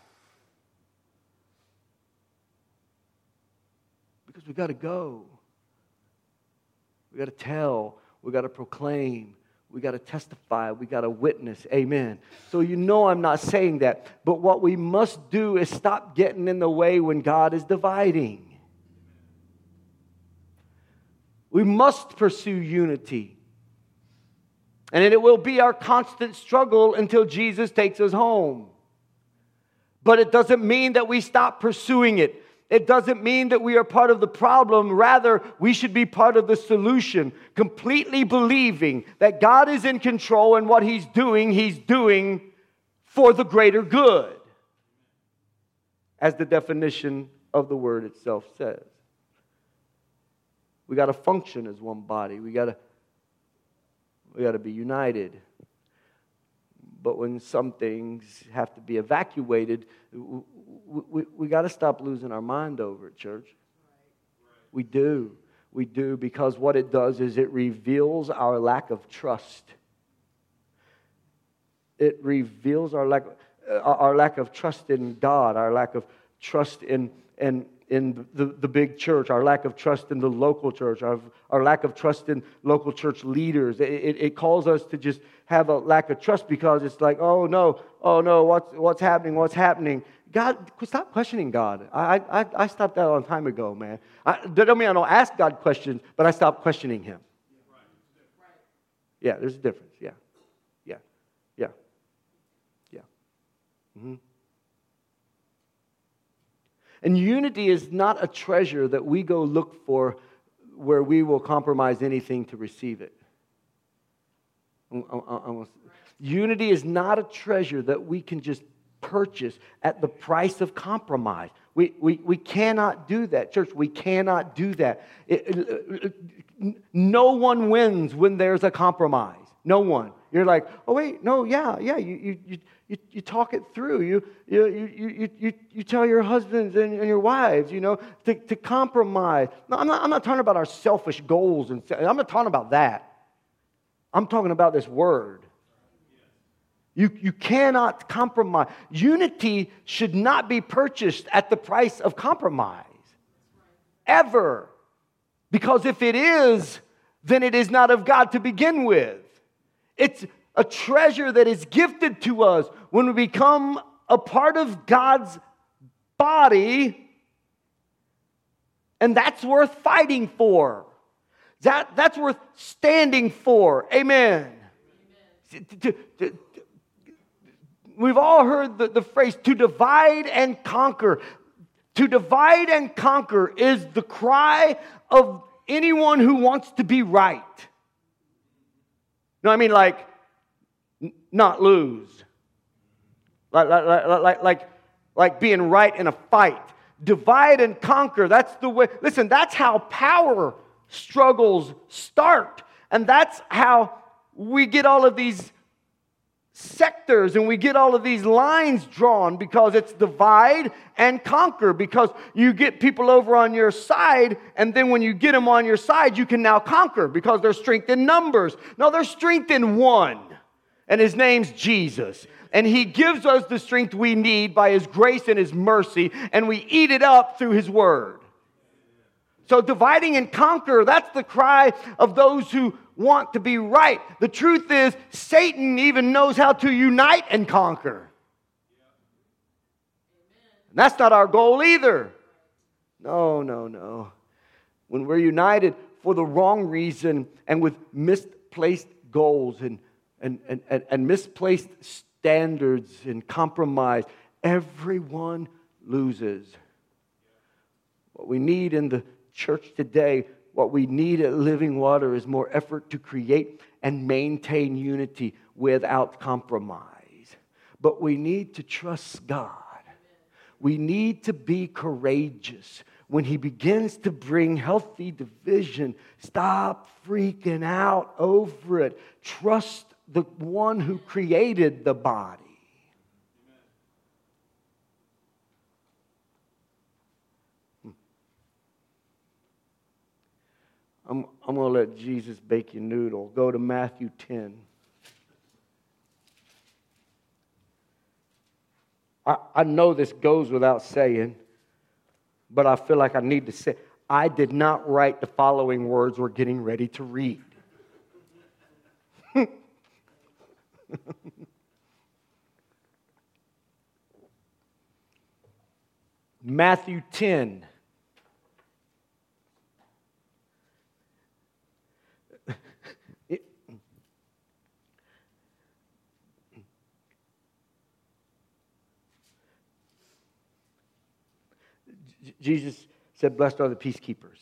Because we got to go. We've got to tell. We've got to proclaim. We got to testify. We got to witness. Amen. So you know I'm not saying that. But what we must do is stop getting in the way when God is dividing. We must pursue unity. And it will be our constant struggle until Jesus takes us home. But it doesn't mean that we stop pursuing it. It doesn't mean that we are part of the problem. Rather, we should be part of the solution, completely believing that God is in control and what He's doing, He's doing for the greater good, as the definition of the word itself says. We got to function as one body. We got to we got to be united. But when some things have to be evacuated, we, we got to stop losing our mind over it, church. We do. We do because what it does is it reveals our lack of trust. It reveals our lack, uh, our lack of trust in God, our lack of trust in, in, in the, the big church, our lack of trust in the local church, our, our lack of trust in local church leaders. It, it, it, calls us to just have a lack of trust because it's like, oh no, oh no, what's, what's happening, what's happening. God, stop questioning God. I, I, I stopped that a long time ago, man. I, don't mean I don't ask God questions, but I stopped questioning Him. Yeah, there's a difference. Yeah, yeah, yeah, yeah. Mm-hmm. And unity is not a treasure that we go look for where we will compromise anything to receive it. Unity is not a treasure that we can just purchase at the price of compromise. We, we, we cannot do that, church. We cannot do that. It, it, it, no one wins when there's a compromise. No one. You're like, oh, wait, no, yeah, yeah. You, you, you, you talk it through. You, you, you, you, you tell your husbands and, and your wives, you know, to, to compromise. No, I'm not, I'm not talking about our selfish goals. And I'm not talking about that. I'm talking about this word. You, you cannot compromise. Unity should not be purchased at the price of compromise. Ever. Because if it is, then it is not of God to begin with. It's a treasure that is gifted to us when we become a part of God's body, and that's worth fighting for. That, that's worth standing for. Amen. Amen. We've all heard the, the phrase to divide and conquer. To divide and conquer is the cry of anyone who wants to be right. No, I mean, like, not lose. Like, like, like, like, like being right in a fight. Divide and conquer. That's the way. Listen, that's how power struggles start. And that's how we get all of these sectors and we get all of these lines drawn because it's divide and conquer because you get people over on your side and then when you get them on your side you can now conquer because there's strength in numbers. No there's strength in one and his name's jesus. And he gives us the strength we need by his grace and his mercy and we eat it up through his word. So, dividing and conquer, that's the cry of those who want to be right. The truth is, Satan even knows how to unite and conquer. And that's not our goal either. No, no, no. When we're united for the wrong reason and with misplaced goals and, and, and, and, and misplaced standards and compromise, everyone loses. What we need in the church today, what we need at Living Water is more effort to create and maintain unity without compromise. But we need to trust God. We need to be courageous. When He begins to bring healthy division, stop freaking out over it. Trust the one who created the body. I'm, going to let Jesus bake your noodle. Go to Matthew 10. I, I know this goes without saying, but I feel like I need to say I did not write the following words we're getting ready to read. (laughs) Matthew 10. Jesus said, Blessed are the peacekeepers.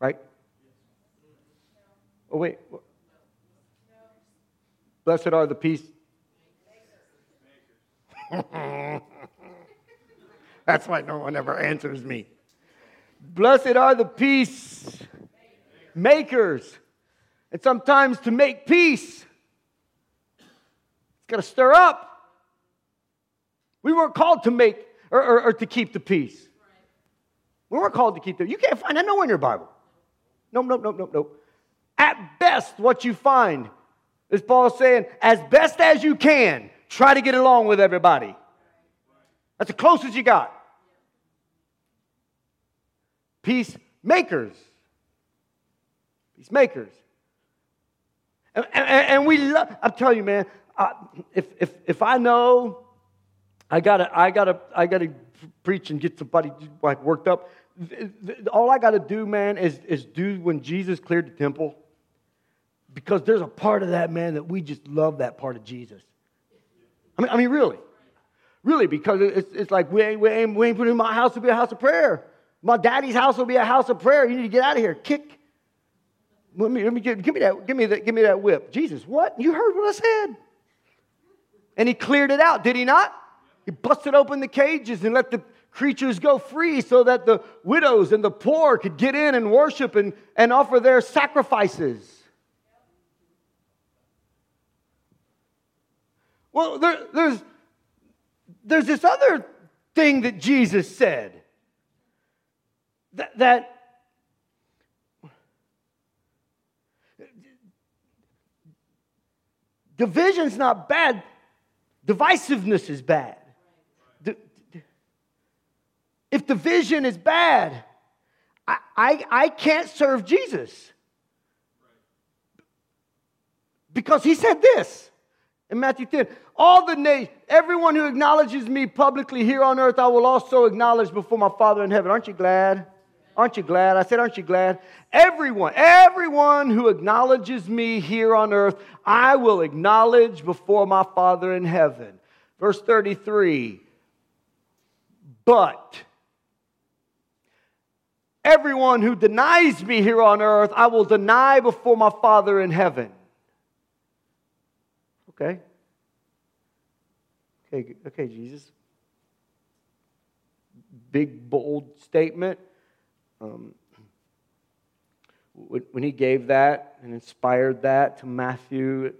Right? Oh, wait. Blessed are the peace. (laughs) That's why no one ever answers me. Blessed are the peace makers. And sometimes to make peace, it's got to stir up. We weren't called to make or, or, or to keep the peace. We weren't called to keep the You can't find that nowhere in your Bible. Nope, nope, nope, nope, nope. At best, what you find is Paul saying, as best as you can, try to get along with everybody. That's the closest you got. Peacemakers. Peacemakers. And, and, and we love, I'm telling you, man, uh, if, if, if I know I gotta, I gotta, I gotta preach and get somebody like worked up. All I gotta do, man, is, is do when Jesus cleared the temple. Because there's a part of that, man, that we just love that part of Jesus. I mean, I mean, really. Really, because it's, it's like we ain't, we, ain't, we ain't putting my house to be a house of prayer. My daddy's house will be a house of prayer. You need to get out of here. Kick. Let me, let me give, give me that, give me that, give me that whip. Jesus, what? You heard what I said. And he cleared it out, did he not? He busted open the cages and let the creatures go free so that the widows and the poor could get in and worship and, and offer their sacrifices. Well, there, there's, there's this other thing that Jesus said that, that division's not bad, divisiveness is bad if the vision is bad, I, I, I can't serve Jesus. Because he said this in Matthew 10 All the nations, everyone who acknowledges me publicly here on earth, I will also acknowledge before my Father in heaven. Aren't you glad? Aren't you glad? I said, Aren't you glad? Everyone, everyone who acknowledges me here on earth, I will acknowledge before my Father in heaven. Verse 33 But Everyone who denies me here on earth, I will deny before my Father in heaven. Okay. Okay, okay, Jesus. Big, bold statement. Um, when he gave that and inspired that to Matthew,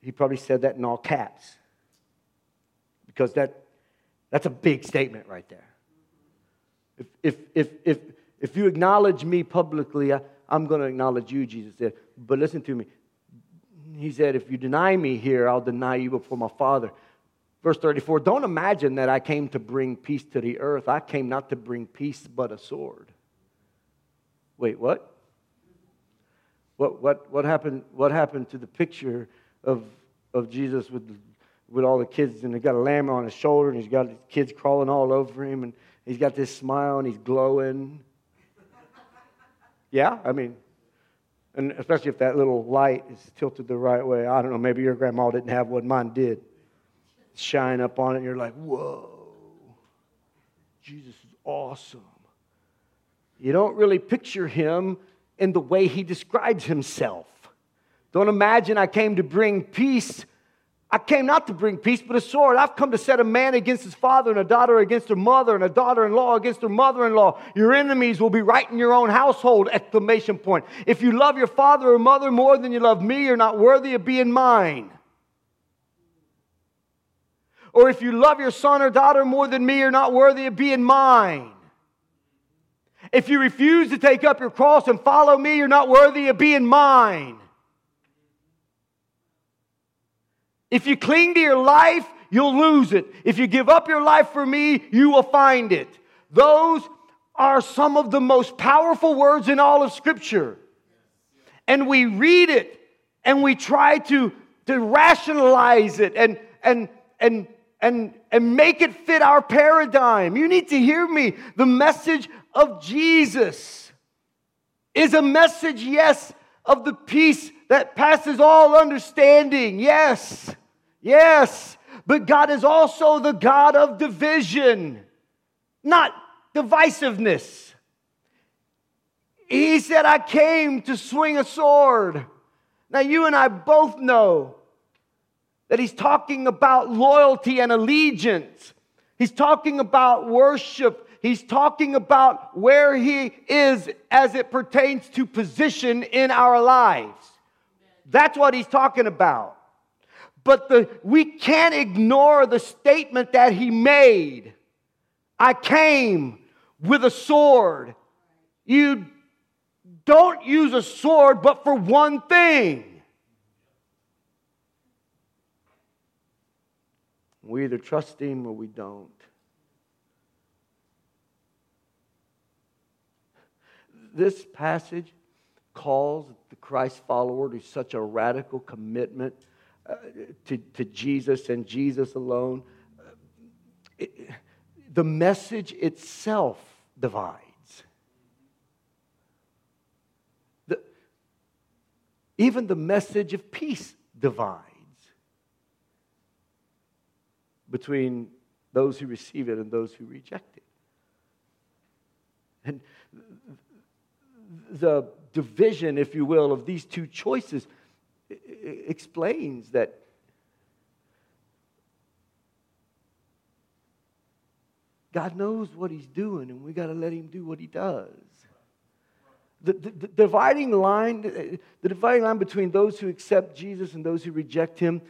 he probably said that in all caps. Because that, that's a big statement right there. If, if, if, if, if you acknowledge me publicly, I, am going to acknowledge you, Jesus said. But listen to me. He said, If you deny me here, I'll deny you before my Father. Verse 34 Don't imagine that I came to bring peace to the earth. I came not to bring peace, but a sword. Wait, what? What, what, what, happened, what happened to the picture of, of Jesus with, with all the kids? And he's got a lamb on his shoulder, and he's got kids crawling all over him, and he's got this smile, and he's glowing. Yeah, I mean, and especially if that little light is tilted the right way. I don't know, maybe your grandma didn't have one, mine did. Shine up on it, and you're like, whoa, Jesus is awesome. You don't really picture him in the way he describes himself. Don't imagine I came to bring peace I came not to bring peace, but a sword. I've come to set a man against his father, and a daughter against her mother, and a daughter in law against her mother in law. Your enemies will be right in your own household! Exclamation point. If you love your father or mother more than you love me, you're not worthy of being mine. Or if you love your son or daughter more than me, you're not worthy of being mine. If you refuse to take up your cross and follow me, you're not worthy of being mine. If you cling to your life, you'll lose it. If you give up your life for me, you will find it. Those are some of the most powerful words in all of Scripture. And we read it and we try to, to rationalize it and, and, and, and, and make it fit our paradigm. You need to hear me. The message of Jesus is a message, yes, of the peace that passes all understanding. Yes, yes. But God is also the God of division, not divisiveness. He said, I came to swing a sword. Now, you and I both know that he's talking about loyalty and allegiance. He's talking about worship. He's talking about where he is as it pertains to position in our lives. That's what he's talking about. But the, we can't ignore the statement that he made I came with a sword. You don't use a sword but for one thing. We either trust him or we don't. This passage calls the Christ follower to such a radical commitment uh, to, to Jesus and Jesus alone. It, the message itself divides. The, even the message of peace divides between those who receive it and those who reject it. And the division, if you will, of these two choices explains that God knows what He's doing, and we got to let Him do what He does. The, the, the, dividing line, the dividing line between those who accept Jesus and those who reject Him,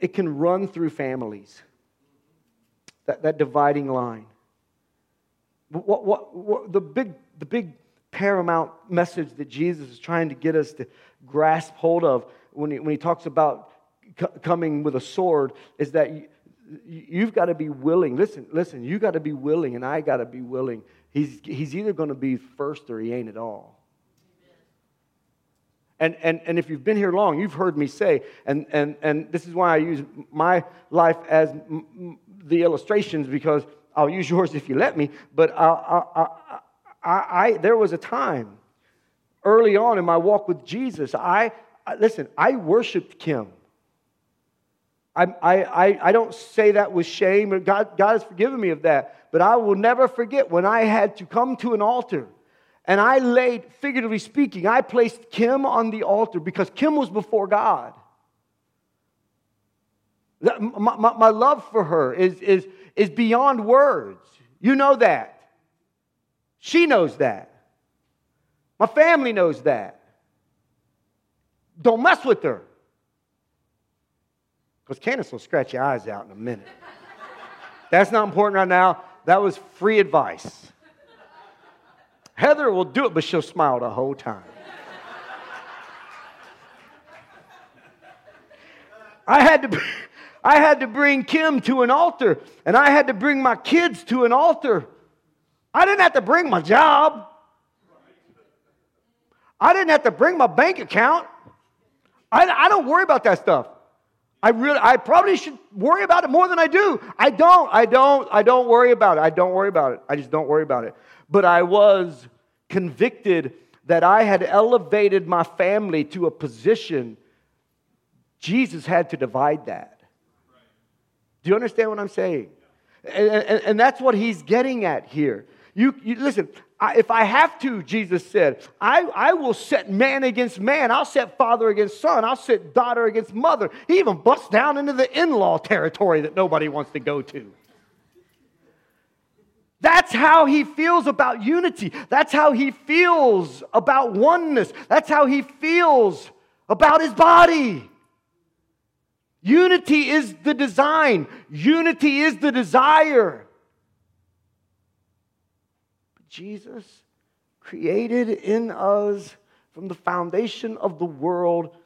it can run through families. That, that dividing line. What, what, what, the, big, the big paramount message that Jesus is trying to get us to grasp hold of when he, when he talks about c- coming with a sword is that you, you've got to be willing. Listen, listen, you got to be willing, and I got to be willing. He's, he's either going to be first or he ain't at all. And, and, and if you've been here long, you've heard me say, and, and, and this is why I use my life as m- the illustrations because I'll use yours if you let me. But I, I, I, I, there was a time early on in my walk with Jesus, I, listen, I worshiped Kim. I, I, I don't say that with shame. God, God has forgiven me of that. But I will never forget when I had to come to an altar and I laid, figuratively speaking, I placed Kim on the altar because Kim was before God. My, my, my love for her is, is, is beyond words. You know that. She knows that. My family knows that. Don't mess with her. Because Candace will scratch your eyes out in a minute. That's not important right now. That was free advice. Heather will do it, but she'll smile the whole time. I had to. (laughs) I had to bring Kim to an altar, and I had to bring my kids to an altar. I didn't have to bring my job. I didn't have to bring my bank account. I, I don't worry about that stuff. I really, I probably should worry about it more than I do. I don't, I don't, I don't worry about it. I don't worry about it. I just don't worry about it. But I was convicted that I had elevated my family to a position. Jesus had to divide that. Do you understand what I'm saying? And, and, and that's what he's getting at here. You, you listen, I, if I have to, Jesus said, I, I will set man against man. I'll set father against son. I'll set daughter against mother. He even busts down into the in law territory that nobody wants to go to. That's how he feels about unity. That's how he feels about oneness. That's how he feels about his body. Unity is the design, unity is the desire. Jesus created in us from the foundation of the world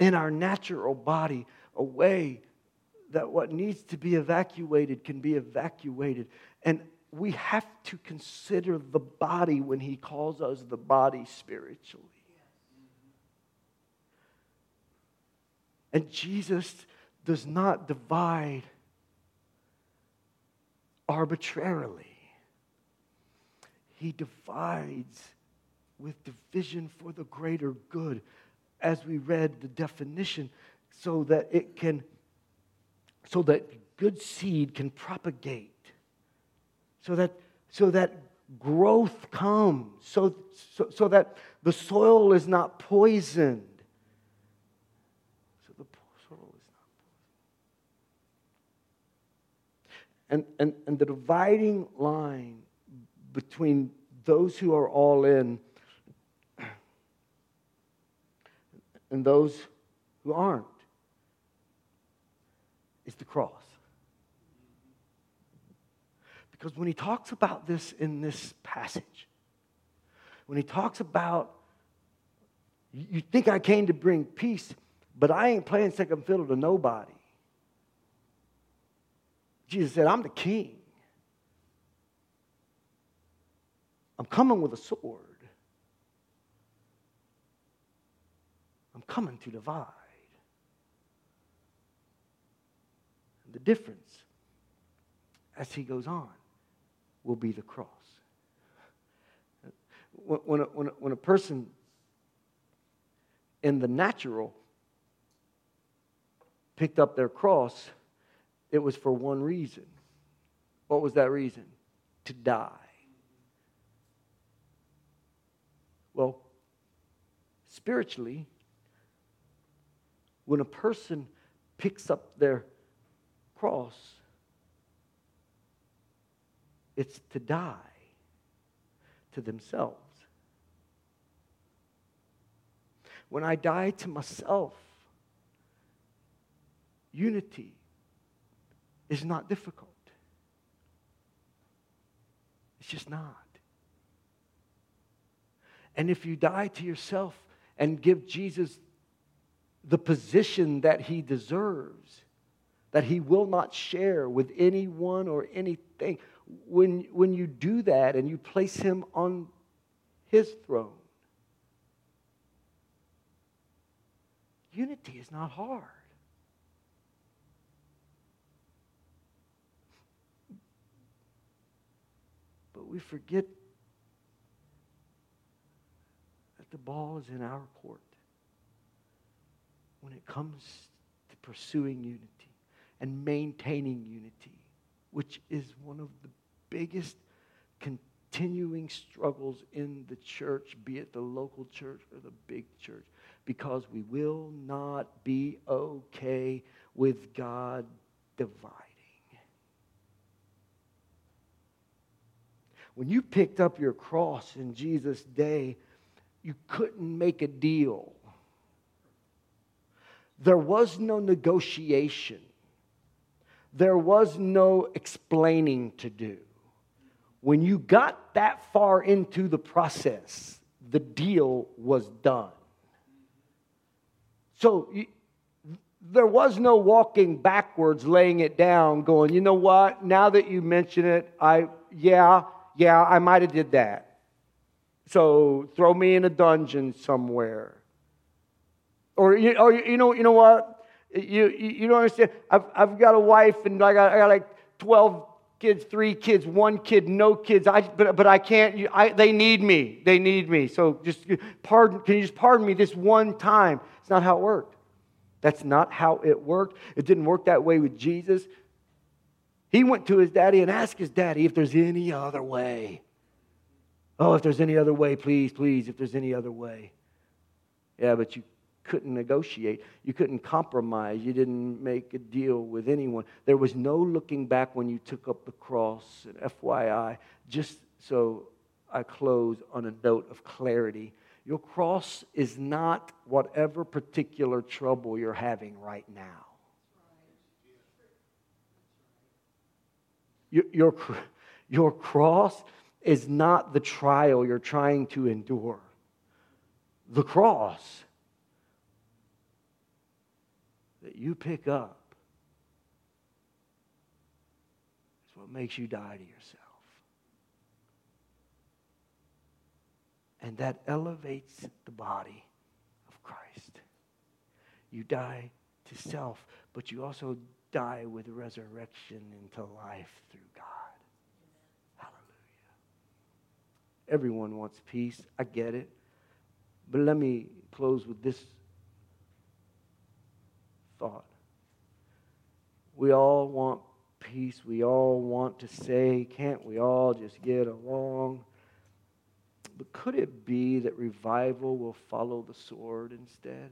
in our natural body a way that what needs to be evacuated can be evacuated. And we have to consider the body when he calls us the body spiritually. And Jesus does not divide arbitrarily, He divides with division for the greater good, as we read the definition, so that it can, so that good seed can propagate, so that, so that growth comes, so, so, so that the soil is not poisoned. So the soil is not poisoned. And, and, and the dividing line between those who are all in and those who aren't is the cross. Because when he talks about this in this passage, when he talks about, you think I came to bring peace, but I ain't playing second fiddle to nobody. Jesus said, I'm the king. I'm coming with a sword. I'm coming to divide. And the difference, as he goes on, will be the cross. When a, when a, when a person in the natural picked up their cross, it was for one reason. What was that reason? To die. Well, spiritually, when a person picks up their cross, it's to die to themselves. When I die to myself, unity is not difficult. It's just not. And if you die to yourself and give Jesus the position that he deserves, that he will not share with anyone or anything, when, when you do that and you place him on his throne, unity is not hard. But we forget that the ball is in our court when it comes to pursuing unity and maintaining unity, which is one of the biggest continuing struggles in the church, be it the local church or the big church, because we will not be okay with God dividing. When you picked up your cross in Jesus' day, you couldn't make a deal. There was no negotiation. There was no explaining to do. When you got that far into the process, the deal was done. So there was no walking backwards, laying it down, going, you know what? Now that you mention it, I, yeah, yeah, I might have did that. So throw me in a dungeon somewhere. Or, you, or you, know, you know what? You, you, don't understand. I've, I've got a wife and I got, I got like 12 kids, three kids, one kid, no kids. I, but, but I can't, I, they need me. They need me. So just pardon, can you just pardon me this one time? It's not how it worked. That's not how it worked. It didn't work that way with Jesus. He went to his daddy and asked his daddy if there's any other way. Oh, if there's any other way, please, please, if there's any other way. Yeah, but you couldn't negotiate. You couldn't compromise. You didn't make a deal with anyone. There was no looking back when you took up the cross. And FYI, just so I close on a note of clarity, your cross is not whatever particular trouble you're having right now. Your, your, your cross is not the trial you're trying to endure. The cross that you pick up is what makes you die to yourself. And that elevates the body of Christ. You die to self, but you also die with resurrection into life through God. Hallelujah. Everyone wants peace. I get it. But let me close with this thought. We all want peace. We all want to say, can't we all just get along? But could it be that revival will follow the sword instead?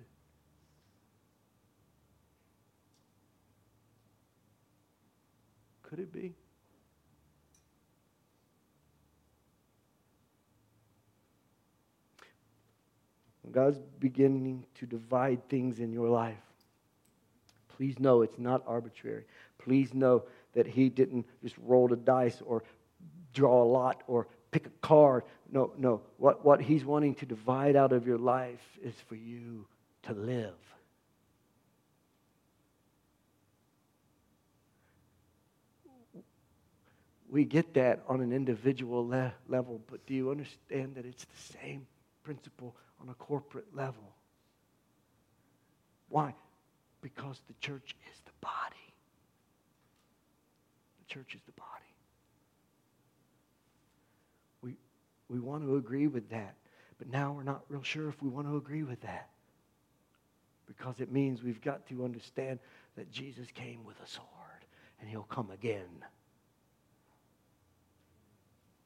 Could it be? God's beginning to divide things in your life, please know it's not arbitrary. Please know that He didn't just roll the dice or draw a lot or pick a card. No, no. What, what He's wanting to divide out of your life is for you to live. We get that on an individual le- level, but do you understand that it's the same principle on a corporate level? Why? Because the church is the body. The church is the body. We, we want to agree with that, but now we're not real sure if we want to agree with that. Because it means we've got to understand that Jesus came with a sword and he'll come again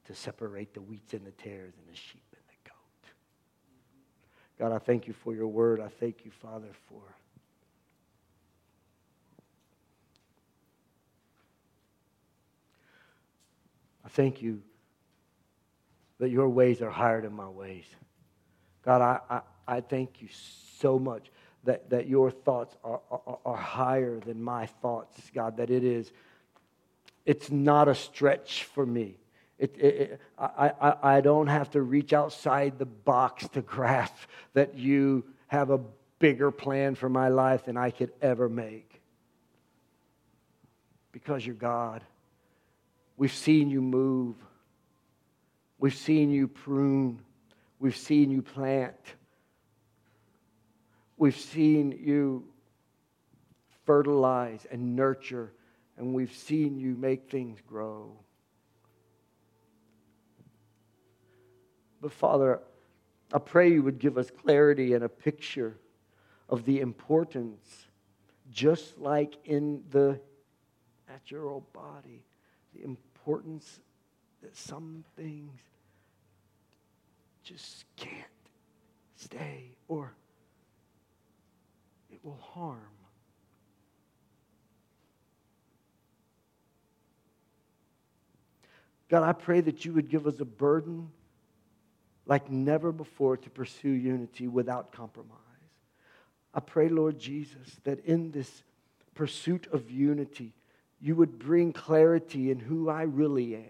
to separate the wheats and the tares and the sheep and. God, I thank you for your word. I thank you, Father, for. I thank you that your ways are higher than my ways. God, I, I, I thank you so much that, that your thoughts are, are, are higher than my thoughts, God, that it is, it's not a stretch for me it, it, I, I, I don't have to reach outside the box to grasp that you have a bigger plan for my life than I could ever make. Because you're God. We've seen you move. We've seen you prune. We've seen you plant. We've seen you fertilize and nurture, and we've seen you make things grow. But Father, I pray you would give us clarity and a picture of the importance, just like in the natural body, the importance that some things just can't stay or it will harm. God, I pray that you would give us a burden like never before to pursue unity without compromise. I pray, Lord Jesus, that in this pursuit of unity, you would bring clarity in who I really am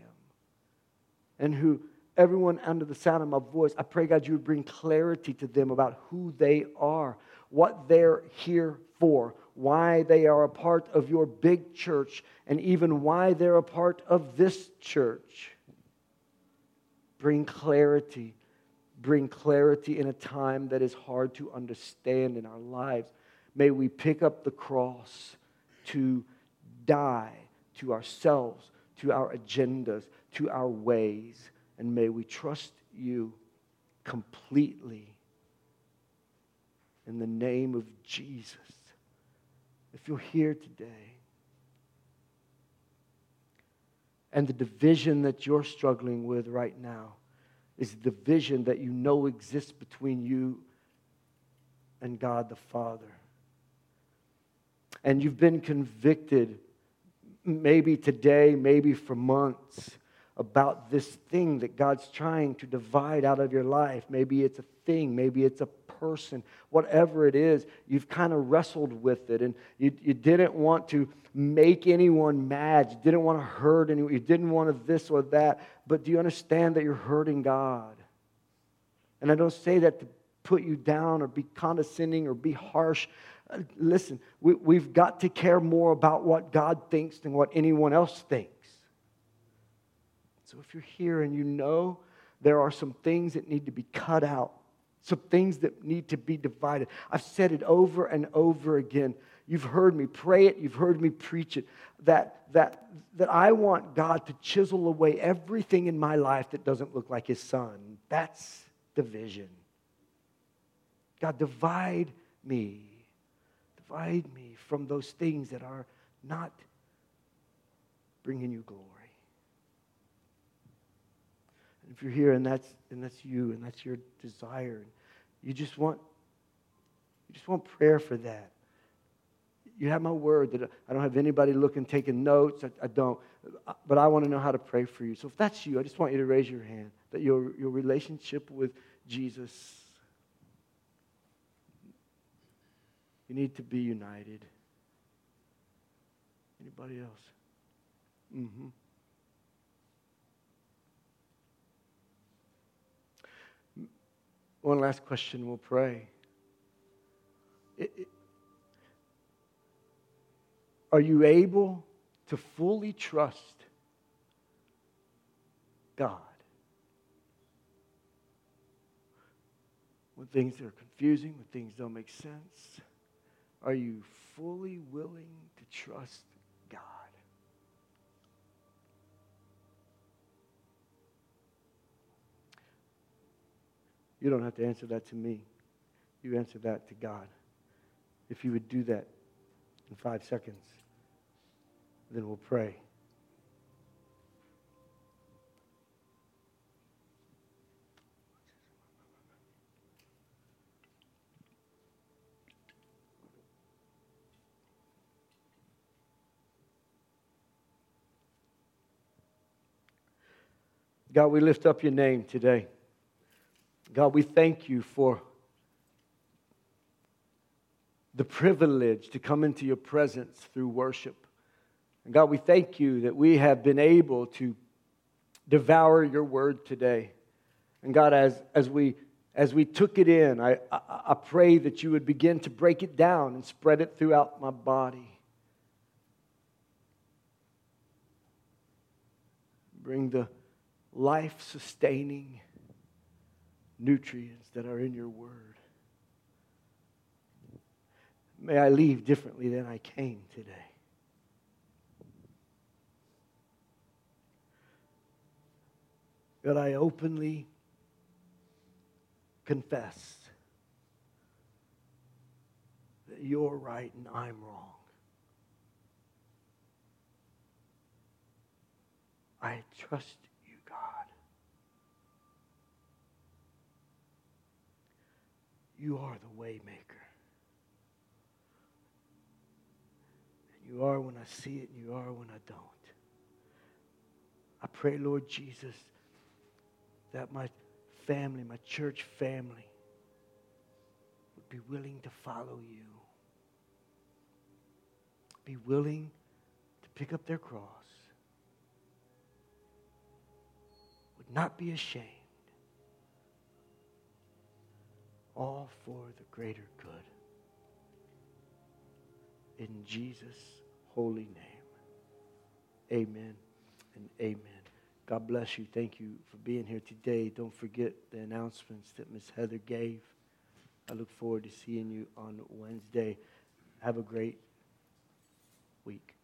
and who everyone under the sound of my voice, I pray, God, you would bring clarity to them about who they are, what they're here for, why they are a part of your big church, and even why they're a part of this church. Bring clarity bring clarity in a time that is hard to understand in our lives. May we pick up the cross to die to ourselves, to our agendas, to our ways, and may we trust you completely in the name of Jesus. If you're here today, and the division that you're struggling with right now, is the vision that you know exists between you and God the Father. And you've been convicted, maybe today, maybe for months, about this thing that God's trying to divide out of your life. Maybe it's a thing, maybe it's a person, whatever it is, you've kind of wrestled with it and you, you didn't want to make anyone mad. You didn't want to hurt anyone. You didn't want to this or that. But do you understand that you're hurting God? And I don't say that to put you down or be condescending or be harsh. Uh, listen, we, we've got to care more about what God thinks than what anyone else thinks. So if you're here and you know there are some things that need to be cut out, some things that need to be divided, I've said it over and over again. you've heard me pray it, you've heard me preach it, that, that, that I want God to chisel away everything in my life that doesn't look like His Son. That's the vision. God, divide me. Divide me from those things that are not bringing you glory. If you're here and that's, and that's you and that's your desire, you just want, you just want prayer for that. You have my word that I don't have anybody looking, taking notes. I, I don't. But I want to know how to pray for you. So if that's you, I just want you to raise your hand that your, your relationship with Jesus, you need to be united. Anybody else? Mm-hmm. One last question, we'll pray. It, it, are you able to fully trust God? When things are confusing, when things don't make sense, are you fully willing to trust God? You don't have to answer that to me. You answer that to God. If you would do that in five seconds, then we'll pray. God, we lift up your name today. God, we thank you for the privilege to come into your presence through worship. And God, we thank you that we have been able to devour your word today. And God, as, as, we, as we took it in, I, I, I pray that you would begin to break it down and spread it throughout my body. Bring the life sustaining nutrients that are in your word. May I leave differently than I came today. God, I openly confess that you're right and I'm wrong. I trust You are the waymaker. And you are when I see it, and you are when I don't. I pray, Lord Jesus, that my family, my church family, would be willing to follow you. Be willing to pick up their cross. Would not be ashamed all for the greater good. In Jesus' holy name, amen and amen. God bless you. Thank you for being here today. Don't forget the announcements that Miss Heather gave. I look forward to seeing you on Wednesday. Have a great week.